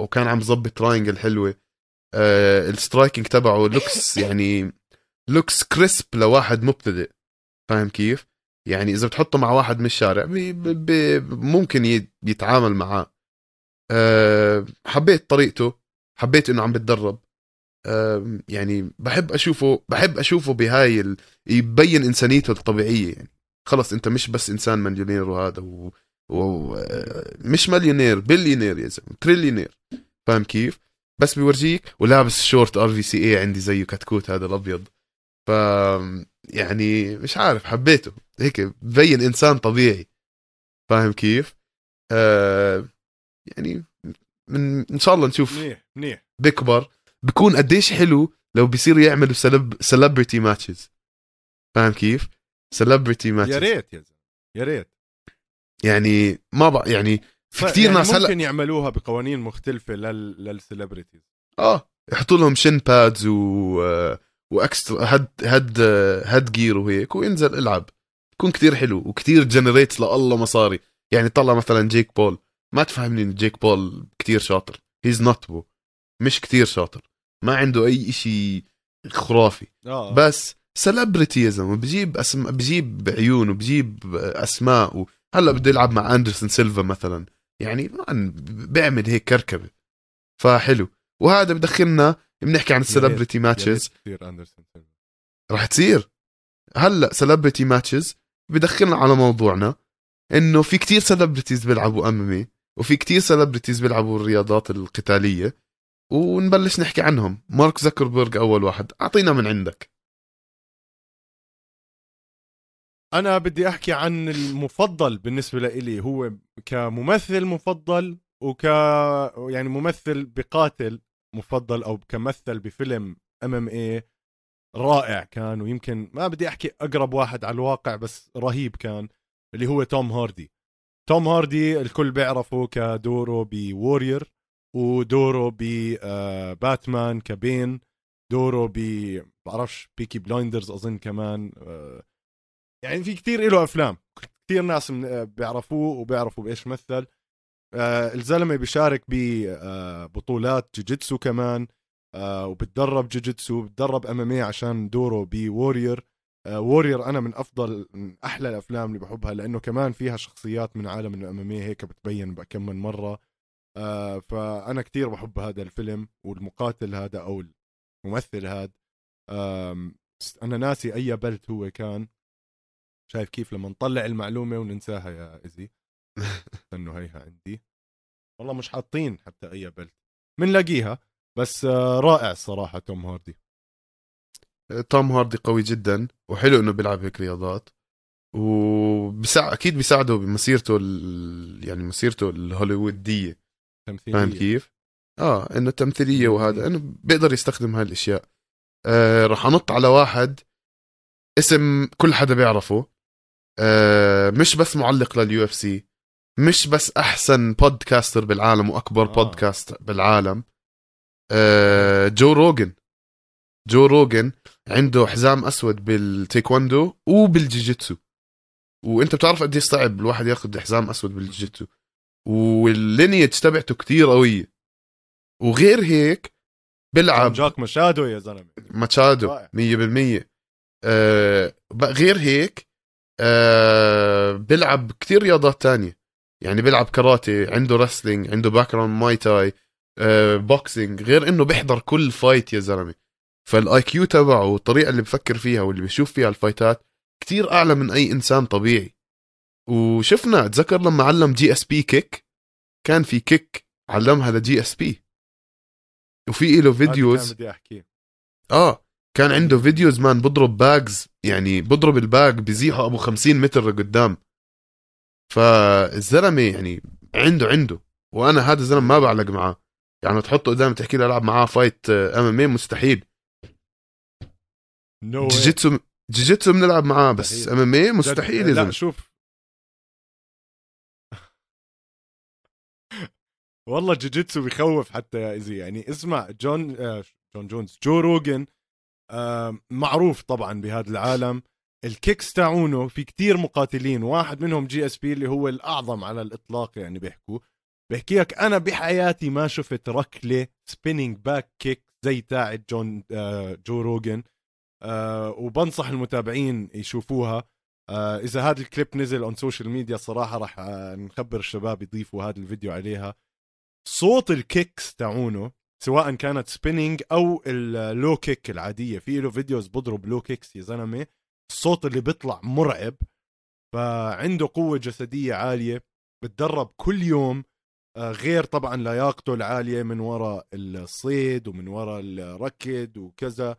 وكان عم ظبط triangle حلوة. آه ال striking تبعه looks يعني looks crisp لواحد مبتدئ. فاهم كيف؟ يعني إذا بتحطه مع واحد من الشارع بي بي ممكن يتعامل معاه. أه حبيت طريقته. حبيت إنه عم بتدرب. أه يعني بحب أشوفه بحب أشوفه بهاي ال... يبين إنسانيته الطبيعية يعني. خلص أنت مش بس إنسان مليونير وهذا و... و... آه، مش مليونير بليونير يا زلمة trillionaire. فاهم كيف؟ بس بيورجيك ولابس شورت RVCA عندي زيه كتكوت هذا الأبيض. ف يعني مش عارف حبيته. هيك ببين إنسان طبيعي. فاهم كيف؟ آه يعني من إن شاء الله نشوف منيح منيح. بيكبر بكون قديش حلو لو بيصيروا يعملوا celeb celebrity matches فاهم كيف؟ celebrity matches يا ريت يا زلمة يا ريت. يعني ما بقى يعني في كثير يعني ناس هلأ ممكن يعملوها بقوانين مختلفة لل لل celebrities آه يحطوا لهم shin pads و و extra head head head gear وهيك وينزل اللعب يكون كتير حلو وكتير generate لله مصاري. يعني طلع مثلا جيك بول ما تفهمني إن جيك بول كتير شاطر. he's not بو مش كتير شاطر. ما عنده أي إشي خرافي. آه. بس celebrity يا زلمه بجيب اسم بجيب عيون وبجيب أسماء و... هلا بده يلعب مع أندرسون سيلفا مثلا. يعني بيعمل هيك كركبة. فحلو. وهذا بدخلنا بنحكي عن ال celebrity matches راح تصير هلا celebrity matches بدخلنا على موضوعنا إنه في كتير celebrities بيلعبوا M وفي كتير celebrities بيلعبوا الرياضات القتالية. ونبلش نحكي عنهم. مارك زكربرج أول واحد. أعطينا من عندك. أنا بدي أحكي عن المفضل بالنسبة لي هو كممثل مفضل وك يعني ممثل بقاتل مفضل أو كمثل بفيلم MMA رائع كان ويمكن ما بدي أحكي أقرب واحد على الواقع بس رهيب كان اللي هو توم هاردي. توم هاردي الكل بيعرفه كدوره ب Warrior ودوره بباتمان ك Bane دوره ب بعرفش Peaky Blinders أظن كمان آه، يعني في كتير له أفلام. كثير ناس بيعرفوه وبيعرفوا بإيش مثل. آه الزلمة بيشارك ببطولات جوجيتسو كمان. آه وبتدرب جوجيتسو بتدرب MMA عشان دوره ب Warrior آه Warrior أنا من أفضل من أحلى الأفلام اللي بحبها لأنه كمان فيها شخصيات من عالم ال MMA هيك بتبين كم من مرة. آه فأنا كتير بحب هذا الفيلم والمقاتل هذا أو الممثل هذا. آه أنا ناسي أي بلد هو كان. شايف كيف لما نطلع المعلومة وننساها يا ايزي انه هيها عندي. والله مش حاطين حتى أي بلد بنلاقيها بس آه، رائع الصراحه توم هاردي. توم هاردي قوي جدا وحلو إنه بيلعب هيك رياضات. وبسع... أكيد بيساعده بمسيرته ال... يعني مسيرته الهوليوودية. فاهم كيف؟ آه إنه تمثيلية وهذا إنه بيقدر يستخدم هاي الأشياء. آه راح أنط على واحد اسم كل حدا بيعرفه. آه مش بس معلق لل UFC مش بس أحسن podcaster بالعالم وأكبر آه. بودكاست بالعالم. آه جو روجن جو روجن عنده حزام أسود بالتايكوندو وبالجيجيتسو. وأنت بتعرف قديش صعب الواحد ياخذ حزام أسود بالجيجيتسو. وال lineage تبعته كتير قويه وغير هيك بيلعب جاك مشادو يا زلمة. رائع. 100% آه غير هيك آه بيلعب كتير رياضات تانية. يعني بيلعب كاراتي عنده wrestling عنده background Muay Thai آه boxing غير إنه بيحضر كل fight يا زلمة. فال IQ تبعه والطريقة اللي بفكر فيها واللي بيشوف فيها الفايتات كتير أعلى من أي إنسان طبيعي. وشفنا اتذكر لما علم GSP kick كان في kick علمها ل GSP وفي له videos بدي أحكيه. آه. كان عنده videos man بضرب bags يعني بضرب ال bag بزيحه أبو 50 متر لقدام. فالزلمة يعني عنده عنده. وأنا هذا الزلمة ما بعلق معاه. يعني تحطه قدام تحكي له ألعب معاه fight MMA مستحيل. no جيجيتسو جيجيتسو بنلعب معاه بس MMA مستحيل لا شوف. والله جوجيتسو بيخوف حتى يا easy يعني اسمع جون آه جون جونز جو روجان آه معروف طبعا بهذا العالم. ال kicks تاعونه في كتير مقاتلين واحد منهم GSP اللي هو الأعظم على الإطلاق يعني بيحكوا. بحكي لك أنا بحياتي ما شفت ركلة spinning back kick زي تاعت جون آه جو روجان آه وبنصح المتابعين يشوفوها. آه إذا هذا الكليب نزل on social media صراحة راح آه نخبر الشباب يضيفوا هذا الفيديو عليها. صوت ال kicks تاعونه سواء كانت spinning أو ال low kick العادية. في له videos بضرب low kicks يا زلمة. الصوت اللي بيطلع مرعب. فعنده قوة جسدية عالية. بتدرب كل يوم. آه، غير طبعا لياقته العالية من وراء الصيد ومن وراء الركض وكذا.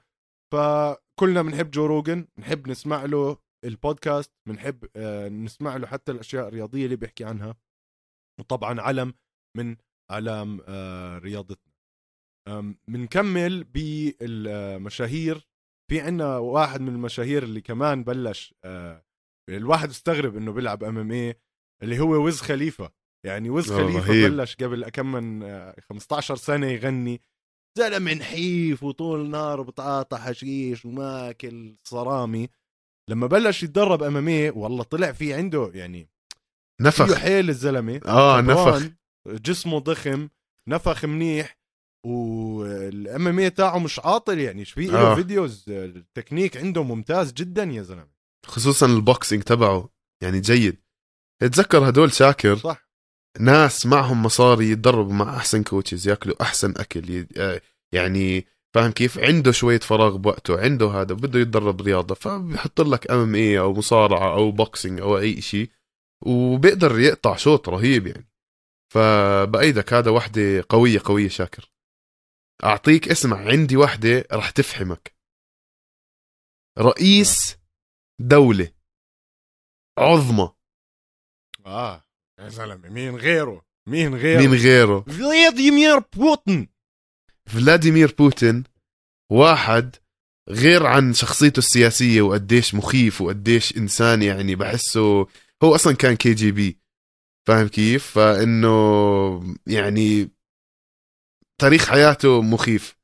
فكلنا بنحب جو روجن بنحب نسمع له البودكاست. بنحب آه، نسمع له حتى الأشياء الرياضية اللي بيحكي عنها. وطبعا علم من أعلام آه، أم، بنكمل بالمشاهير. في عنا واحد من المشاهير اللي كمان بلش آه، الواحد استغرب إنه بيلعب MMA اللي هو ويز خليفة. يعني ويز آه، خليفة رهيب. بلش قبل كم من آه، 15 سنة يغني. زلمة نحيف وطول نهار بتقاطع حشيش وماكل صرامي. لما بلش يتدرب MMA والله طلع في عنده يعني فيه نفخ حيل الزلمة. آه نفخ. جسمه ضخم نفخ منيح. وال MMA تاعه مش عاطل يعني في له آه. videos ال technique عنده ممتاز جدا يا زلمة. خصوصا ال boxing تبعه يعني جيد. اتذكر هدول شاكر؟ صح. ناس معهم مصاري يتدربوا مع أحسن coaches ياكلوا أحسن أكل آه، يعني فاهم كيف؟ عنده شوية فراغ بوقته عنده هذا بده يتدرب رياضة فبيحط لك MMA أو مصارعة أو boxing أو أي شيء وبيقدر يقطع شوط رهيب يعني. فبأيدك هذا وحدة قوية قوية شاكر. أعطيك اسمع عندي وحده رح تفحمك رئيس دولة. عظمى. آه يا زلمة مين غيره؟ مين غيره؟ مين غيره؟ فلاديمير بوتين. فلاديمير بوتين واحد غير عن شخصيته السياسية وقديش مخيف وقديش إنسان يعني بحسه هو أصلا كان KGB. فاهم كيف؟ فإنه يعني تاريخ حياته مخيف.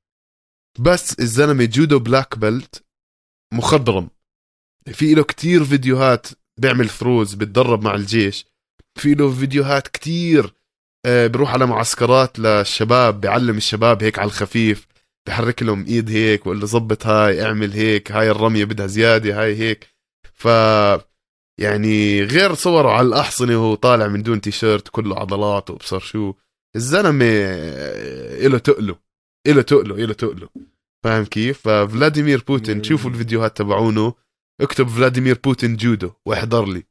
بس الزلمة جودو black belt مخضرم. في له كتير فيديوهات بيعمل throws بتدرب مع الجيش. في له فيديوهات كتير آه، بروح على معسكرات للشباب بيعلم الشباب هيك على الخفيف. بحرك لهم إيد هيك له زبط هاي اعمل هيك هاي الرمية بدها زيادة هاي هيك. ف يعني غير صوره على الأحصنة وهو طالع من دون تيشيرت كله عضلات وأبصر شو. الزلمة آه، إله تقله إله تقله إله تقله. فاهم كيف؟ ففلاديمير بوتين. شوفوا الفيديوهات تبعونه. اكتب فلاديمير بوتين جودو واحضر لي.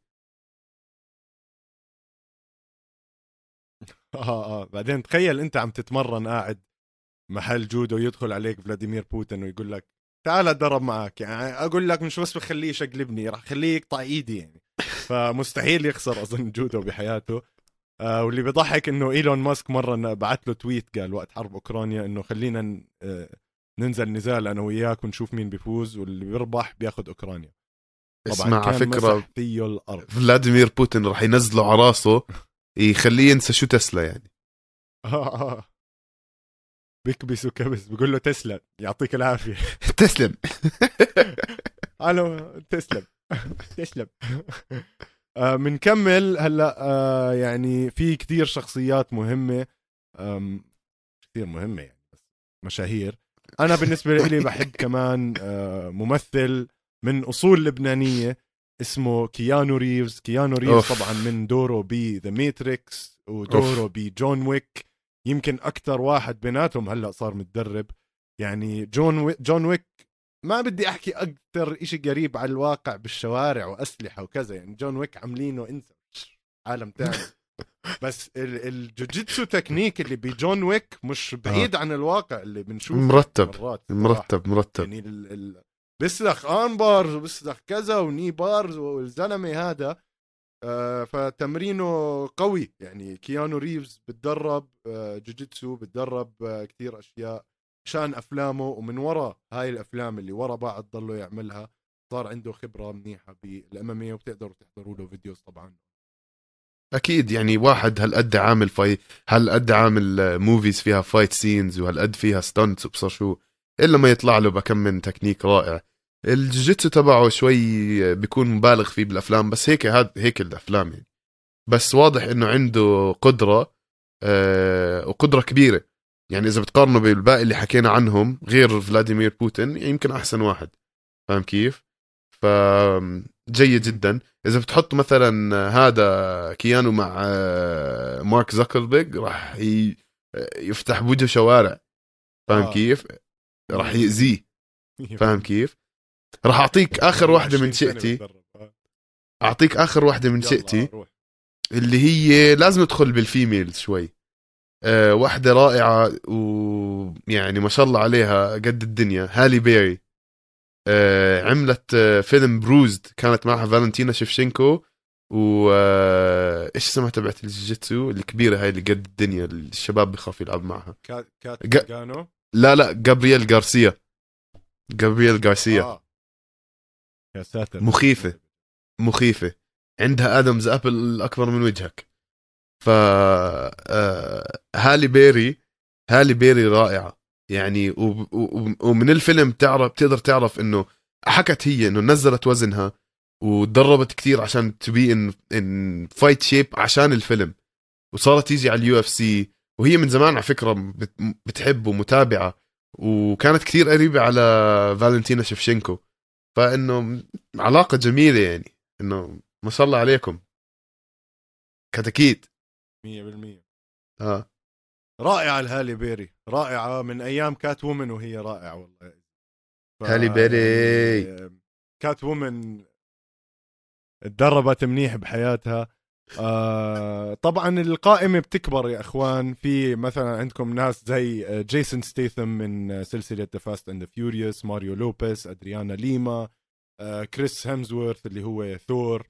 آه آه. بعدين تخيل أنت عم تتمرن قاعد محل جودو يدخل عليك فلاديمير بوتين ويقول لك تعال أتدرب معك. يعني أقول لك مش بس بخليه يشقلبني راح خليه يقطع ايدي يعني. فمستحيل يخسر أظن جودو بحياته. آه واللي بيضحك إنه إيلون ماسك مرة بعت له تويت قال وقت حرب أوكرانيا إنه خلينا آه ننزل نزال أنا وياك ونشوف مين بيفوز واللي بيربح بياخذ أوكرانيا. اسمع على فكرة فيه الأرض. فلاديمير بوتين راح ينزله على راسه يخليه ينسى شو تسلا يعني. آه آه. بيكبس وكبس بيقول له تسلم يعطيك العافية. تسلم. ألو تسلم. تسلم. بنكمل هلا آه يعني في كثير شخصيات مهمة كثير مهمة يعني بس مشاهير. أنا بالنسبة لي بحب كمان آه ممثل من أصول لبنانية اسمه كيانو ريفز. كيانو ريفز أوف. طبعا من دوره ب The Matrix ودوره بجون ويك يمكن أكثر واحد بيناتهم هلا صار متدرب. يعني جون ويك جون ويك ما بدي أحكي أكثر شيء قريب على الواقع بالشوارع وأسلحة وكذا يعني جون ويك عاملينه إنسى عالم ثاني بس الجوجيتسو تكنيك اللي بجون ويك مش بعيد آه. عن الواقع اللي بنشوفه مرتب مرات مرتب مرتب. يعني ال... ال... بيسلخ armbars وبيسلخ كذا و knee bars والزلمة هذا آه فتمرينه قوي. يعني كيانو ريفز بتدرب آه جوجيتسو بتدرب آه كثير أشياء. عشان أفلامه ومن وراء هاي الأفلام اللي ورا بعض ضلوا يعملها صار عنده خبرة منيحة بال MMA وبتقدروا تحضروا له videos طبعا. أكيد يعني واحد هالقد عامل fi- هالقد عامل movies فيها fight scenes وهالقد فيها stunts وبصر شو إلا ما يطلع له بكم من تكنيك رائع. الجوجيتسو تبعه شوي بيكون مبالغ فيه بالأفلام بس هيك هاد هيك الأفلام يعني. بس واضح إنه عنده قدرة آه وقدرة كبيرة. يعني إذا بتقارنه بالباقي اللي حكينا عنهم غير فلاديمير بوتين يمكن أحسن واحد فاهم كيف؟ ف جيد جدا إذا بتحط مثلا هذا كيانو مع آه، مارك زكربيج راح يفتح بوجهه شوارع فاهم آه. كيف؟ راح يأذيه فاهم كيف؟ راح أعطيك آخر واحدة من شئتي آه. أعطيك آخر واحدة من شئتي اللي هي لازم ندخل بالفيميلز شوي أه واحدة رائعة ويعني ما شاء الله عليها قد الدنيا هالي بيري. أه عملت أه فيلم بروزد كانت معها فالنتينا شيفشينكو و آه، إيش اسمها تبعت الجيتسو الكبيرة هاي اللي قد الدنيا الشباب بخاف يلعب معها؟ كات كات جا... لا لا جابرييل غارسيا. جابرييل غارسيا. آه. يا ساتر. مخيفة. مخيفة. عندها Adam's apple أكبر من وجهك. ف آه، هالي بيري هالي بيري رائعة. يعني ومن الفيلم تعرف تقدر تعرف إنه حكت هي إنه نزلت وزنها وتدربت كثير عشان to be in in fight shape عشان الفيلم. وصارت تيجي على ال UFC. وهي من زمان على فكرة بتحب ومتابعة. وكانت كثير قريبة على فالنتينا شفشنكو فإنه علاقة جميلة يعني. إنه ما شاء الله عليكم. كتأكيد. 100% آه. رائعة الهالي بيري رائعة من أيام Catwoman وهي رائعة والله. ف... هالي بيري. Catwoman تدربت منيح بحياتها. آه طبعا القائمة بتكبر يا إخوان. في مثلا عندكم ناس زي جيسون ستيثم من سلسلة The Fast and Furious ماريو لوبيس أدريانا ليما آه كريس هيمزورث اللي هو ثور.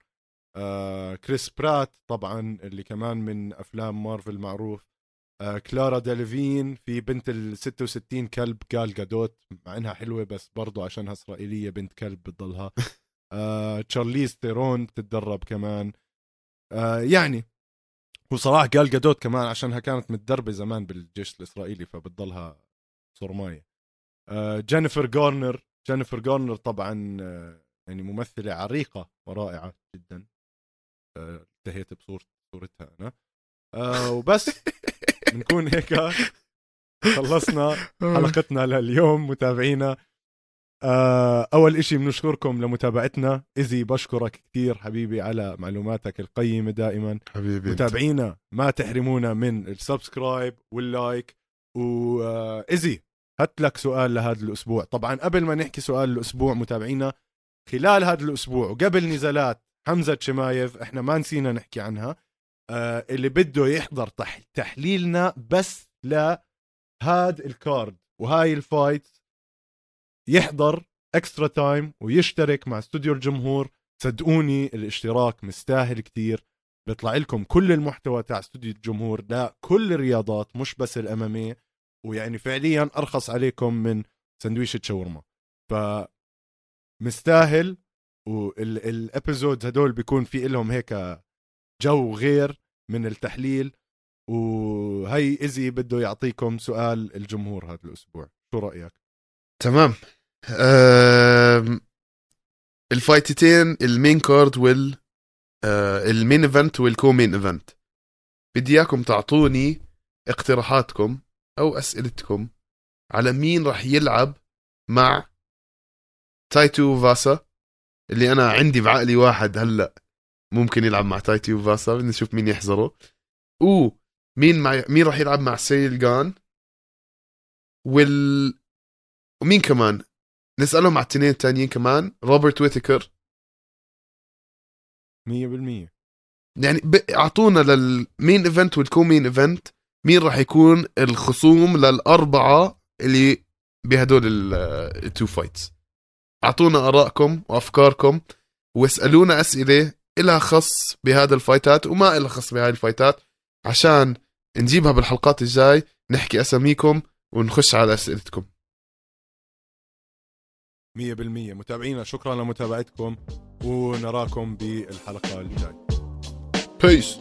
آه كريس برات طبعا اللي كمان من أفلام مارفل معروف. آه كارا ديلفين في بنت ال 66 كلب جال جادوت مع إنها حلوة بس برضو عشانها إسرائيلية بنت كلب بتضلها. آه تشارليز تيرون تتدرب كمان. آه يعني وصراحة جال جادوت كمان عشانها كانت متدربة زمان بالجيش الإسرائيلي فبتضلها صرماية. آه جينيفر جارنر جينيفر جارنر طبعا آه يعني ممثلة عريقة ورائعة جدا. انتهيت بصورة صورتها أنا. آه وبس. بنكون هيك. خلصنا حلقتنا لليوم متابعينا. آه أول إشي بنشكركم لمتابعتنا. ايزي بشكرك كثير حبيبي على معلوماتك القيمة دائما. حبيبي متابعينا ما تحرمونا من ال subscribe وال like. وايزي آه، هات لك سؤال لهذا الأسبوع. طبعا قبل ما نحكي سؤال الأسبوع متابعينا خلال هذا الأسبوع وقبل نزالات حمزة شمايف إحنا ما نسينا نحكي عنها آه اللي بده يحضر تح... تحليلنا بس ل هاد ال card وهاي ال fight. يحضر Extra Time ويشترك مع استوديو الجمهور. صدقوني الاشتراك مستاهل كتير. بيطلع لكم كل المحتوى تاع استوديو الجمهور لكل الرياضات مش بس ال MMA. ويعني فعليا أرخص عليكم من سندويشة شاورما ف مستاهل وال episode هدول بيكون في لهم هيك جو غير من التحليل. وهي ايزي بده يعطيكم سؤال الجمهور هذا الأسبوع. شو رأيك؟ تمام. أم... الفايتتين ال main card وال آه، ال main event وال co-main event. بدي إياكم تعطوني اقتراحاتكم أو أسئلتكم على مين راح يلعب مع تاي توفاسا. اللي أنا عندي بعقلي واحد هلأ ممكن يلعب مع تاي توفاسا بدنا نشوف مين يحضره. و مين مع مين راح يلعب مع سيريل جان؟ وال ومين كمان؟ نسألهم على التنين التانيين كمان روبرت ويتكر. 100% يعني ب- أعطونا لل main event وال co-main event مين راح يكون الخصوم للأربعة اللي بهدول ال two fights أعطونا آرائكم وأفكاركم واسألونا أسئلة إلها خص بهذا الفايتات وما إلها خص بهاي الفايتات عشان نجيبها بالحلقات الجاي نحكي أساميكم ونخش على أسئلتكم. 100% متابعينا شكرا لمتابعتكم ونراكم بالحلقة الجاية. Peace.